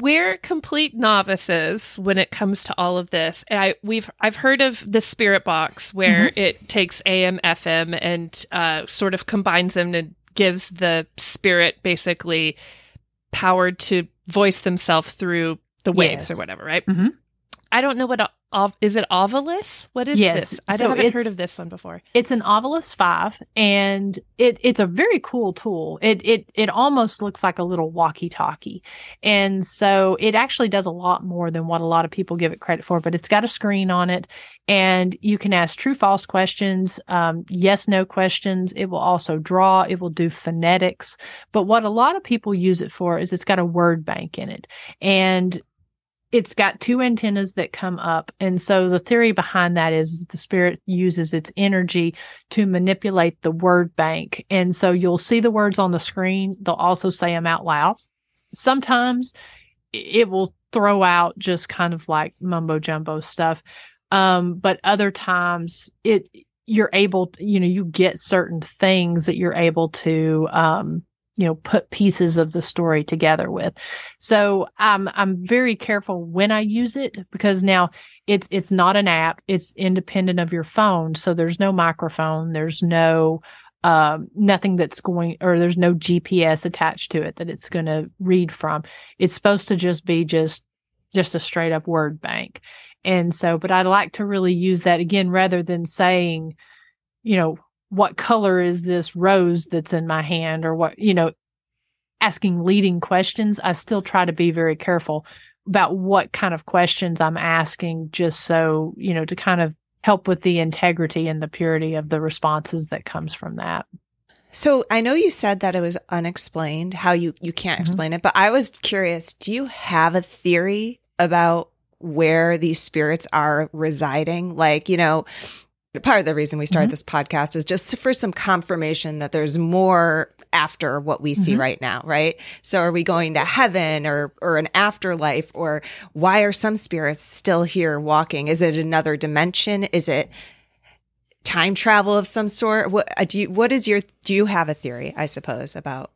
We're complete novices when it comes to all of this. And I we've I've heard of the spirit box where it takes AM, FM and uh, sort of combines them and gives the spirit basically power to voice themselves through the waves Yes. or whatever, right? Mhm. I don't know what ov- is it Ovilus? What is Yes. this? I So haven't heard of this one before. It's an Ovilus five, and it it's a very cool tool. It it it almost looks like a little walkie-talkie, and so it actually does a lot more than what a lot of people give it credit for. But it's got a screen on it, and you can ask true/false questions, um, yes/no questions. It will also draw. It will do phonetics. But what a lot of people use it for is it's got a word bank in it, and it's got two antennas that come up. And so the theory behind that is the spirit uses its energy to manipulate the word bank. And so you'll see the words on the screen. They'll also say them out loud. Sometimes it will throw out just kind of like mumbo jumbo stuff. Um, but other times it, you're able, you know, you get certain things that you're able to, um, you know, put pieces of the story together with. So I'm I'm very careful when I use it because now it's it's not an app. It's independent of your phone. So there's no microphone. There's no um, nothing that's going or there's no GPS attached to it that it's going to read from. It's supposed to just be just just a straight up word bank. And so, but I'd like to really use that again rather than saying, you know, what color is this rose that's in my hand or what, you know, asking leading questions. I still try to be very careful about what kind of questions I'm asking, just so, you know, to kind of help with the integrity and the purity of the responses that comes from that. So I know you said that it was unexplained, how you you can't Mhm. explain it, but I was curious, do you have a theory about where these spirits are residing? Like, you know, part of the reason we started Mhm. this podcast is just for some confirmation that there's more after what we see Mhm. right now, right? So are we going to heaven or or an afterlife or why are some spirits still here walking? Is it another dimension? Is it time travel of some sort? What uh, do you what is your do you have a theory, I suppose, about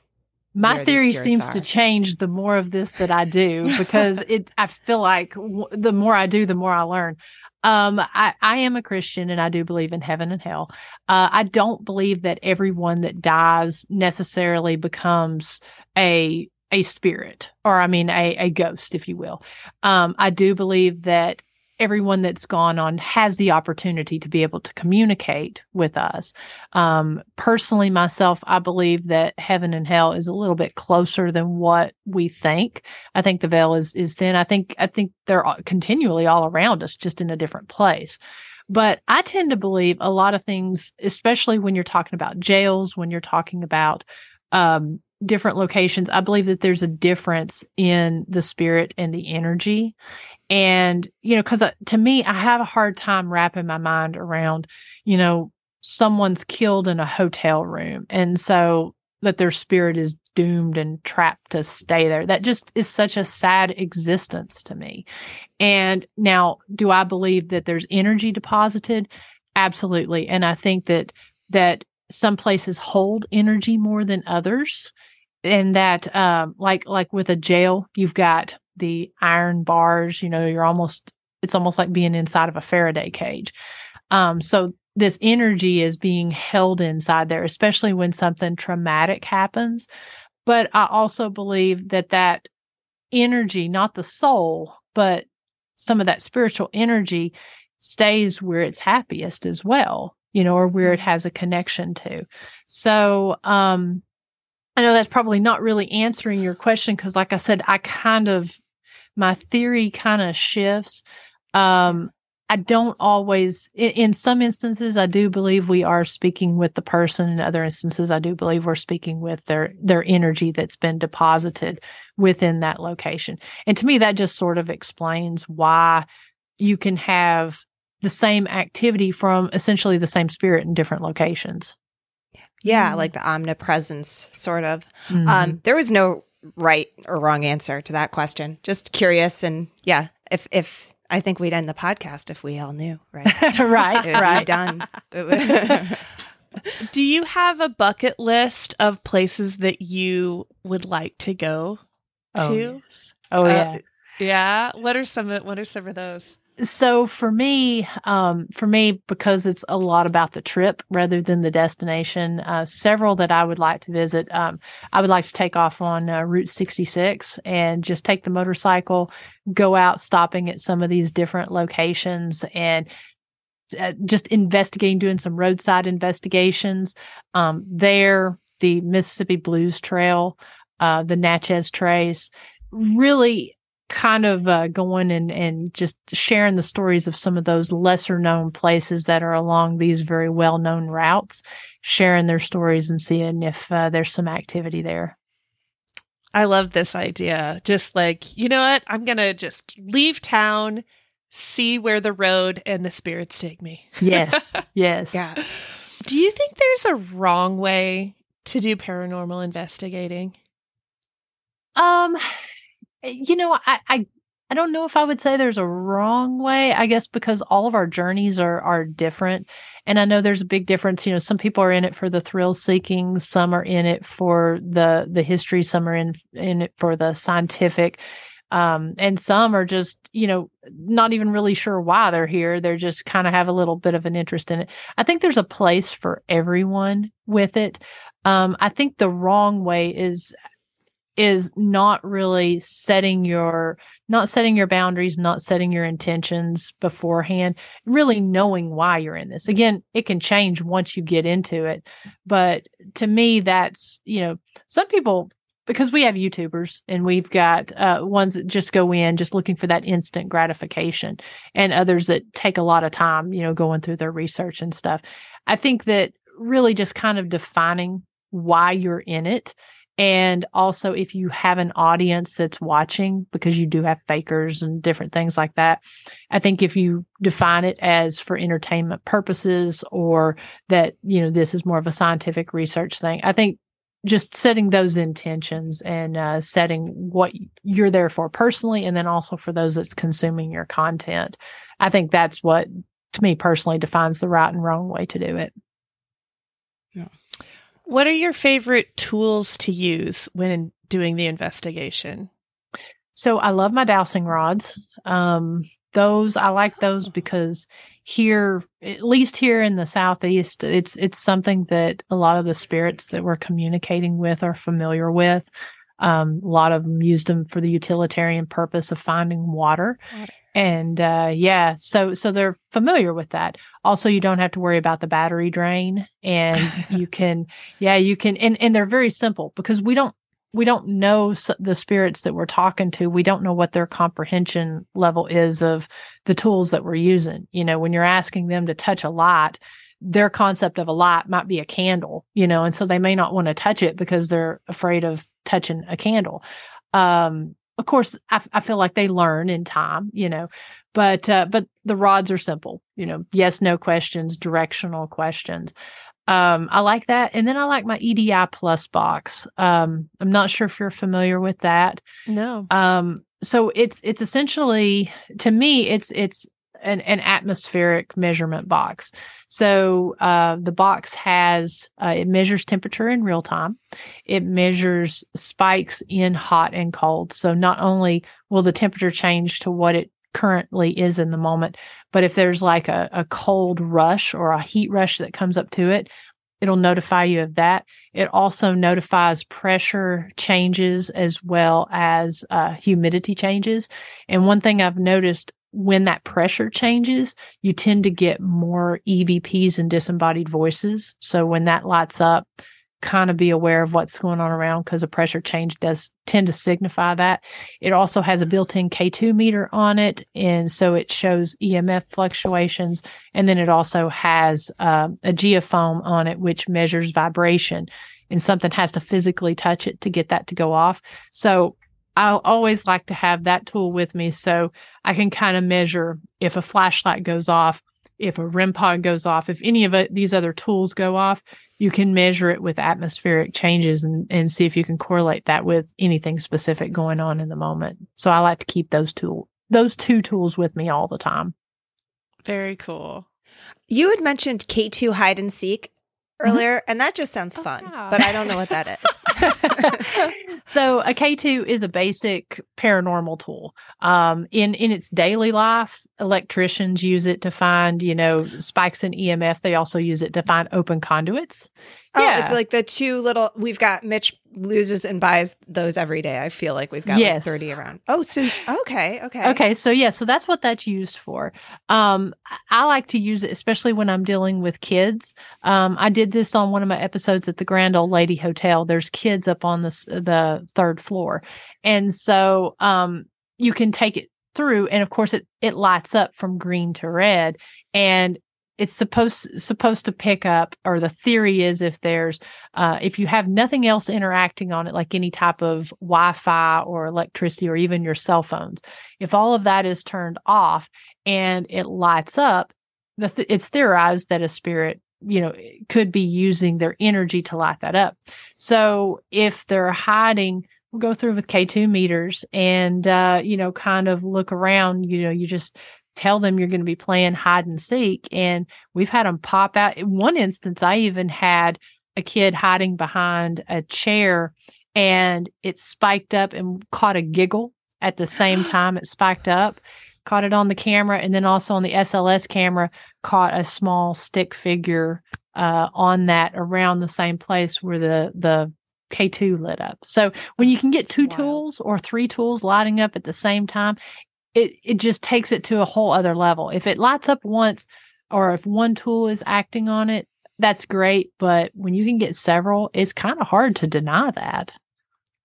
My theory seems to change the more of this that I do because it I feel like w- the more I do the more I learn. Um I I am a Christian and I do believe in heaven and hell. Uh I don't believe that everyone that dies necessarily becomes a a spirit or I mean a a ghost if you will. Um I do believe that everyone that's gone on has the opportunity to be able to communicate with us. Um, personally, myself, I believe that heaven and hell is a little bit closer than what we think. I think the veil is is thin. I think I think they're continually all around us, just in a different place. But I tend to believe a lot of things, especially when you're talking about jails, when you're talking about um, different locations. I believe that there's a difference in the spirit and the energy. And, you know, because uh, to me, I have a hard time wrapping my mind around, you know, someone's killed in a hotel room. And so that their spirit is doomed and trapped to stay there. That just is such a sad existence to me. And now, do I believe that there's energy deposited? Absolutely. And I think that, that some places hold energy more than others and that um like like with a jail you've got the iron bars you know you're almost it's almost like being inside of a faraday cage um so this energy is being held inside there, especially when something traumatic happens. But I also believe that that energy, not the soul, but some of that spiritual energy stays where it's happiest as well, you know, or where it mm-hmm. has a connection to. So, um, I know that's probably not really answering your question because, like I said, I kind of, my theory kind of shifts. Um, I don't always, in, in, some instances, I do believe we are speaking with the person. In other instances, I do believe we're speaking with their their energy that's been deposited within that location. And to me, that just sort of explains why you can have the same activity from essentially the same spirit in different locations. Yeah, mm-hmm. like the omnipresence, sort of. Mm-hmm. Um, there was no right or wrong answer to that question. Just curious, and yeah, if if I think we'd end the podcast if we all knew, right? right, right. done. Do you have a bucket list of places that you would like to go oh, to? Oh, yes. oh yeah. Uh, yeah. What are some of what are some of those? So for me um, for me because it's a lot about the trip rather than the destination uh, several that i would like to visit um, i would like to take off on uh, route 66 and just take the motorcycle go out stopping at some of these different locations and uh, just investigating doing some roadside investigations. Um, there the mississippi blues trail uh, the natchez trace really kind of uh, going and, and just sharing the stories of some of those lesser known places that are along these very well known routes, sharing their stories and seeing if uh, there's some activity there. I love this idea. Just like, you know what? I'm going to just leave town, see where the road and the spirits take me. yes. Yes. Yeah. Do you think there's a wrong way to do paranormal investigating? Um, you know, I, I I don't know if I would say there's a wrong way. I guess because all of our journeys are are different, and I know there's a big difference. You know, some people are in it for the thrill seeking, some are in it for the the history, some are in in it for the scientific, um, and some are just you know not even really sure why they're here. They're just kind of have a little bit of an interest in it. I think there's a place for everyone with it. Um, I think the wrong way is is not really setting your not setting your boundaries not setting your intentions beforehand really knowing why you're in this. Again it can change once you get into it but to me that's you know some people because we have youtubers and we've got uh, ones that just go in just looking for that instant gratification and others that take a lot of time you know going through their research and stuff. I think that really just kind of defining why you're in it and also, if you have an audience that's watching, because you do have fakers and different things like that, I think if you define it as for entertainment purposes or that, you know, this is more of a scientific research thing, I think just setting those intentions and uh, setting what you're there for personally, and then also for those that's consuming your content. I think that's what, to me personally, defines the right and wrong way to do it. Yeah. What are your favorite tools to use when doing the investigation? So I love my dowsing rods. Um, those I like those because here, at least here in the southeast, it's it's something that a lot of the spirits that we're communicating with are familiar with. Um, a lot of them used them for the utilitarian purpose of finding water. water. And uh, yeah so so they're familiar with that. Also you don't have to worry about the battery drain and you can yeah you can and, and they're very simple because we don't we don't know the spirits that we're talking to. We don't know what their comprehension level is of the tools that we're using. You know when you're asking them to touch a light their concept of a light might be a candle you know and so they may not want to touch it because they're afraid of touching a candle. Um of course I, I feel like they learn in time you know but uh, but the rods are simple you know yes no questions directional questions. Um i like that and then i like my edi plus box. Um i'm not sure if you're familiar with that. No. Um so it's it's essentially to me it's it's an, an atmospheric measurement box. So uh, the box has uh, it measures temperature in real time. It measures spikes in hot and cold. So not only will the temperature change to what it currently is in the moment. But if there's like a, a cold rush or a heat rush that comes up to it, it'll notify you of that. It also notifies pressure changes as well as uh, humidity changes. And one thing I've noticed when that pressure changes, you tend to get more EVPs and disembodied voices. So when that lights up, kind of be aware of what's going on around because a pressure change does tend to signify that. It also has a built in K2 meter on it. And so it shows EMF fluctuations. And then it also has uh, a geophone on it, which measures vibration. And something has to physically touch it to get that to go off. So I always like to have that tool with me so I can kind of measure if a flashlight goes off, if a REM pod goes off, if any of it, these other tools go off, you can measure it with atmospheric changes and, and see if you can correlate that with anything specific going on in the moment. So I like to keep those two those two tools with me all the time. Very cool. You had mentioned K2 hide and seek earlier, mm-hmm. and that just sounds oh, fun, yeah. but I don't know what that is. so a K2 is a basic paranormal tool. Um, in in its daily life, electricians use it to find, you know, spikes in EMF. They also use it to find open conduits. Oh, yeah. it's like the two little. We've got Mitch loses and buys those every day. I feel like we've got yes. like 30 around. Oh, so okay, okay. Okay, so yeah, so that's what that's used for. Um I like to use it especially when I'm dealing with kids. Um I did this on one of my episodes at the Grand Old Lady Hotel. There's kids up on the the third floor. And so um you can take it through and of course it it lights up from green to red and it's supposed supposed to pick up or the theory is if there's uh, if you have nothing else interacting on it like any type of wi-fi or electricity or even your cell phones if all of that is turned off and it lights up the th- it's theorized that a spirit you know could be using their energy to light that up so if they're hiding we'll go through with k2 meters and uh, you know kind of look around you know you just tell them you're going to be playing hide and seek. And we've had them pop out. In one instance, I even had a kid hiding behind a chair and it spiked up and caught a giggle at the same time it spiked up caught it on the camera and then also on the SLS camera caught a small stick figure uh, on that around the same place where the the K2 lit up. So when you can get two wow. tools or three tools lighting up at the same time, it it just takes it to a whole other level. If it lights up once or if one tool is acting on it, that's great, but when you can get several, it's kind of hard to deny that.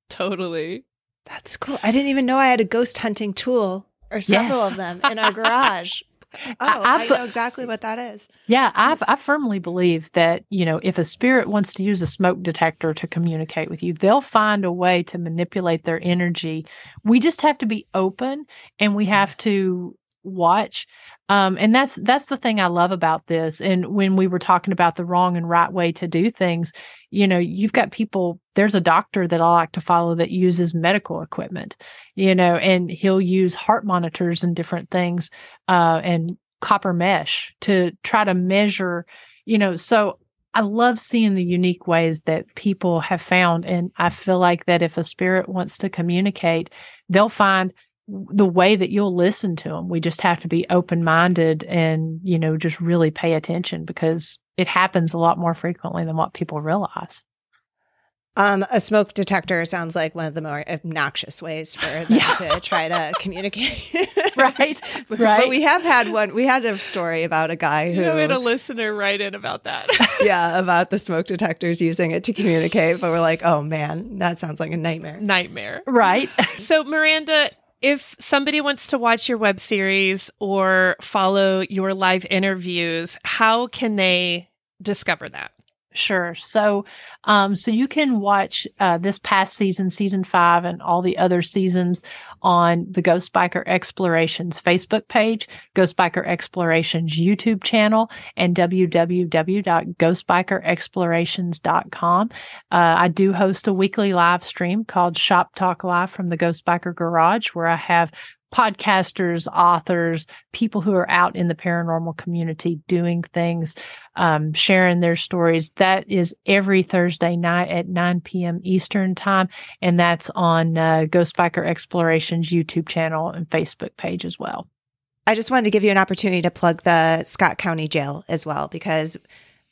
Totally. That's cool. I didn't even know I had a ghost hunting tool or several yes. of them in our garage. Oh, I, I, know exactly what that is. Yeah, I've, I firmly believe that, you know, if a spirit wants to use a smoke detector to communicate with you, they'll find a way to manipulate their energy. We just have to be open and we mm-hmm. have to watch um, and that's that's the thing i love about this and when we were talking about the wrong and right way to do things you know you've got people there's a doctor that i like to follow that uses medical equipment you know and he'll use heart monitors and different things uh, and copper mesh to try to measure you know so I love seeing the unique ways that people have found. And I feel like that if a spirit wants to communicate, they'll find the way that you'll listen to them. We just have to be open minded and, you know, just really pay attention because it happens a lot more frequently than what people realize. Um, a smoke detector sounds like one of the more obnoxious ways for them yeah. to try to communicate. right, but, right. But we have had one. We had a story about a guy who you had a listener write in about that. yeah, about the smoke detectors using it to communicate. But we're like, oh man, that sounds like a nightmare. Nightmare. Right. so Miranda, if somebody wants to watch your web series or follow your live interviews, how can they discover that? Sure. So, um, so you can watch uh, this past season, season five, and all the other seasons on the Ghost Biker Explorations Facebook page, Ghost Biker Explorations YouTube channel, and www.ghostbikerexplorations.com. Uh, I do host a weekly live stream called Shop Talk Live from the Ghost Biker Garage, where I have podcasters, authors, people who are out in the paranormal community doing things, um, sharing their stories. That is every Thursday night at 9 p.m. Eastern Time. And that's on uh, Ghost Biker Explorations YouTube channel and Facebook page as well. I just wanted to give you an opportunity to plug the Scott County Jail as well, because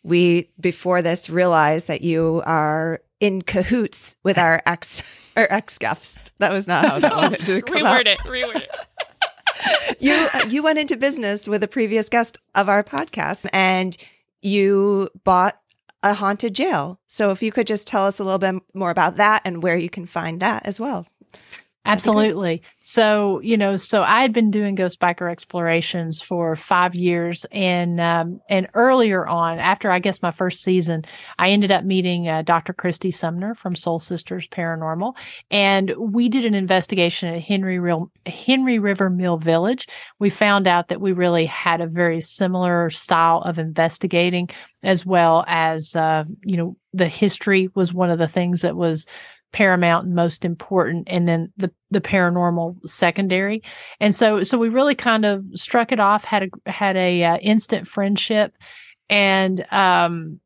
we before this realized that you are in cahoots with our ex our ex guest. That was not how that wanted to come Reword out. it. Reword it. You you went into business with a previous guest of our podcast, and you bought a haunted jail. So if you could just tell us a little bit more about that and where you can find that as well. Absolutely. So, you know, so I had been doing ghost biker explorations for five years, and um, and earlier on, after I guess my first season, I ended up meeting uh, Dr. Christy Sumner from Soul Sisters Paranormal, and we did an investigation at Henry Real Henry River Mill Village. We found out that we really had a very similar style of investigating, as well as uh, you know, the history was one of the things that was paramount and most important and then the the paranormal secondary and so so we really kind of struck it off had a had a uh, instant friendship and um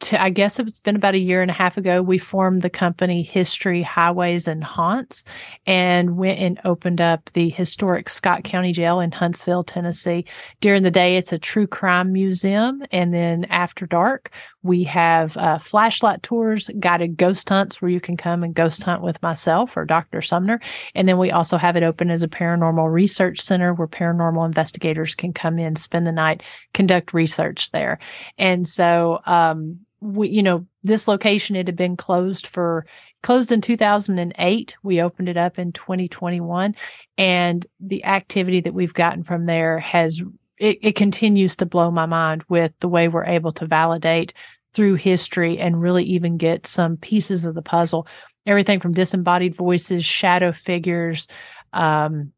to, I guess it's been about a year and a half ago, we formed the company History Highways and Haunts and went and opened up the historic Scott County Jail in Huntsville, Tennessee. During the day, it's a true crime museum. And then after dark, we have uh, flashlight tours, guided ghost hunts where you can come and ghost hunt with myself or Dr. Sumner. And then we also have it open as a paranormal research center where paranormal investigators can come in, spend the night, conduct research there. And so, um, we, you know, this location, it had been closed for, closed in 2008. We opened it up in 2021. And the activity that we've gotten from there has, it, it continues to blow my mind with the way we're able to validate through history and really even get some pieces of the puzzle. Everything from disembodied voices, shadow figures, um,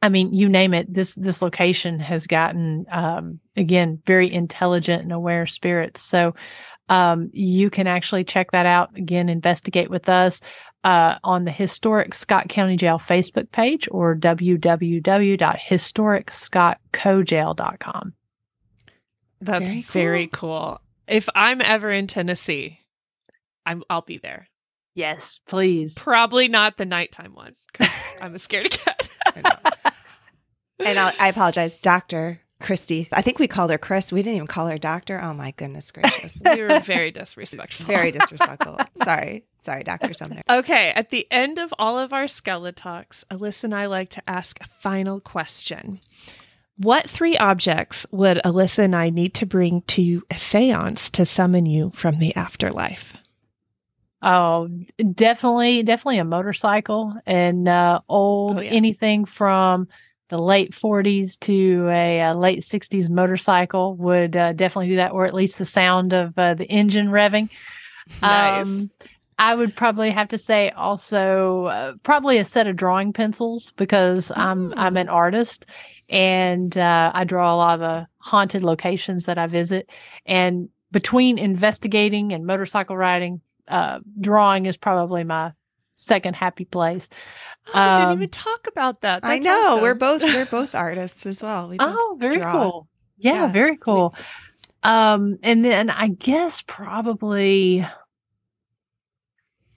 I mean, you name it. This this location has gotten um, again very intelligent and aware spirits. So um, you can actually check that out again. Investigate with us uh, on the historic Scott County Jail Facebook page or www.historicscottcojail.com. That's Very very, cool. If I'm ever in Tennessee, I'm I'll be there. Yes, please. Probably not the nighttime one I'm a scaredy cat. And I'll, I apologize, Doctor Christy. I think we called her Chris. We didn't even call her Doctor. Oh my goodness gracious! we were very disrespectful. Very disrespectful. Sorry, sorry, Doctor Sumner. Okay, at the end of all of our SkeleTalks, Alyssa and I like to ask a final question. What three objects would Alyssa and I need to bring to a seance to summon you from the afterlife? Oh, definitely, definitely a motorcycle and uh, old Oh, yeah. anything from the late 40s to a, uh late 60s motorcycle would uh, definitely do that, or at least the sound of uh, the engine revving. Nice. Um, I would probably have to say also uh, probably a set of drawing pencils because I'm I'm an artist and uh, I draw a lot of the haunted locations that I visit. And between investigating and motorcycle riding, uh, drawing is probably my second happy place. Oh, I didn't um, even talk about that. I know awesome. we're both we're both artists as well. We both Oh, very draw. cool. Yeah, Yeah. very cool. Um, and then I guess probably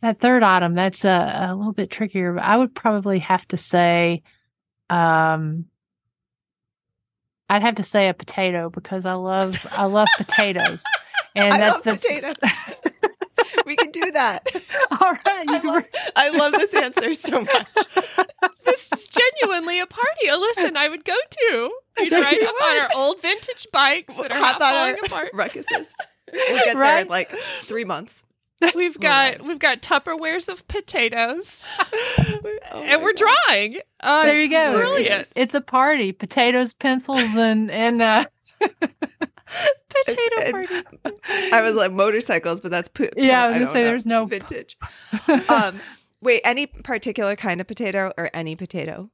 that third item, that's a, a little bit trickier, but I would probably have to say, um, I'd have to say a potato because I love, I love potatoes. And I that's, the that's, potato. we can do that. all right. I love, I love this answer so much. This is genuinely a party Alyssa and I would go to. We'd ride you up on our old vintage bikes that are Hop not on falling our apart. ruckuses. We'll get there in like three months. We've got ride. we've got Tupperwares of potatoes, Oh and we're God. drawing. Uh, there you go. Brilliant. It's, it's a party. Potatoes, pencils, and, and, uh, Potato and- party. I was like motorcycles, but that's po- Yeah, I was I gonna don't say know. there's no- vintage. um, wait, any particular kind of potato or any potato,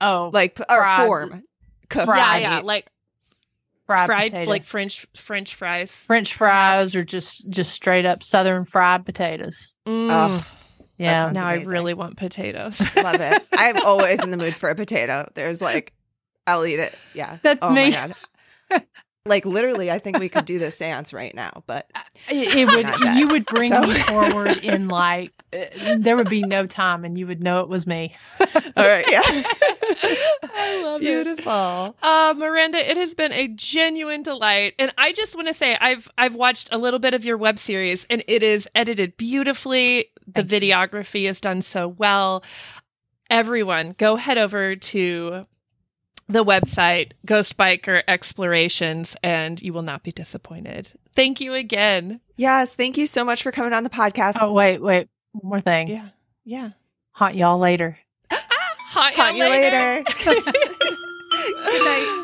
oh, like or Fried. form? Cooked Yeah, yeah, like fried, fried, potato. like French French fries. French fries perhaps. or just just straight up southern fried potatoes. Mm, Oh, Yeah. now amazing. I really want potatoes. Love it. I'm always in the mood for a potato. There's like, I'll eat it. Yeah, That's oh my me. Like literally, I think we could do this seance right now, but it, it would you would bring So- me forward in like uh, there would be no time and you would know it was me. all right, yeah. I love it. Beautiful. Uh, Miranda, it has been a genuine delight, and I just want to say I've I've watched a little bit of your web series, and it is edited beautifully. The Thank you. videography is done so well. Everyone, go head over to the website Ghost Biker Explorations, and you will not be disappointed. Thank you again. Yes, thank you so much for coming on the podcast. Oh wait, wait, one more thing. Yeah, yeah. Haunt y'all later. Haunt, Talk you you later. later. Good night.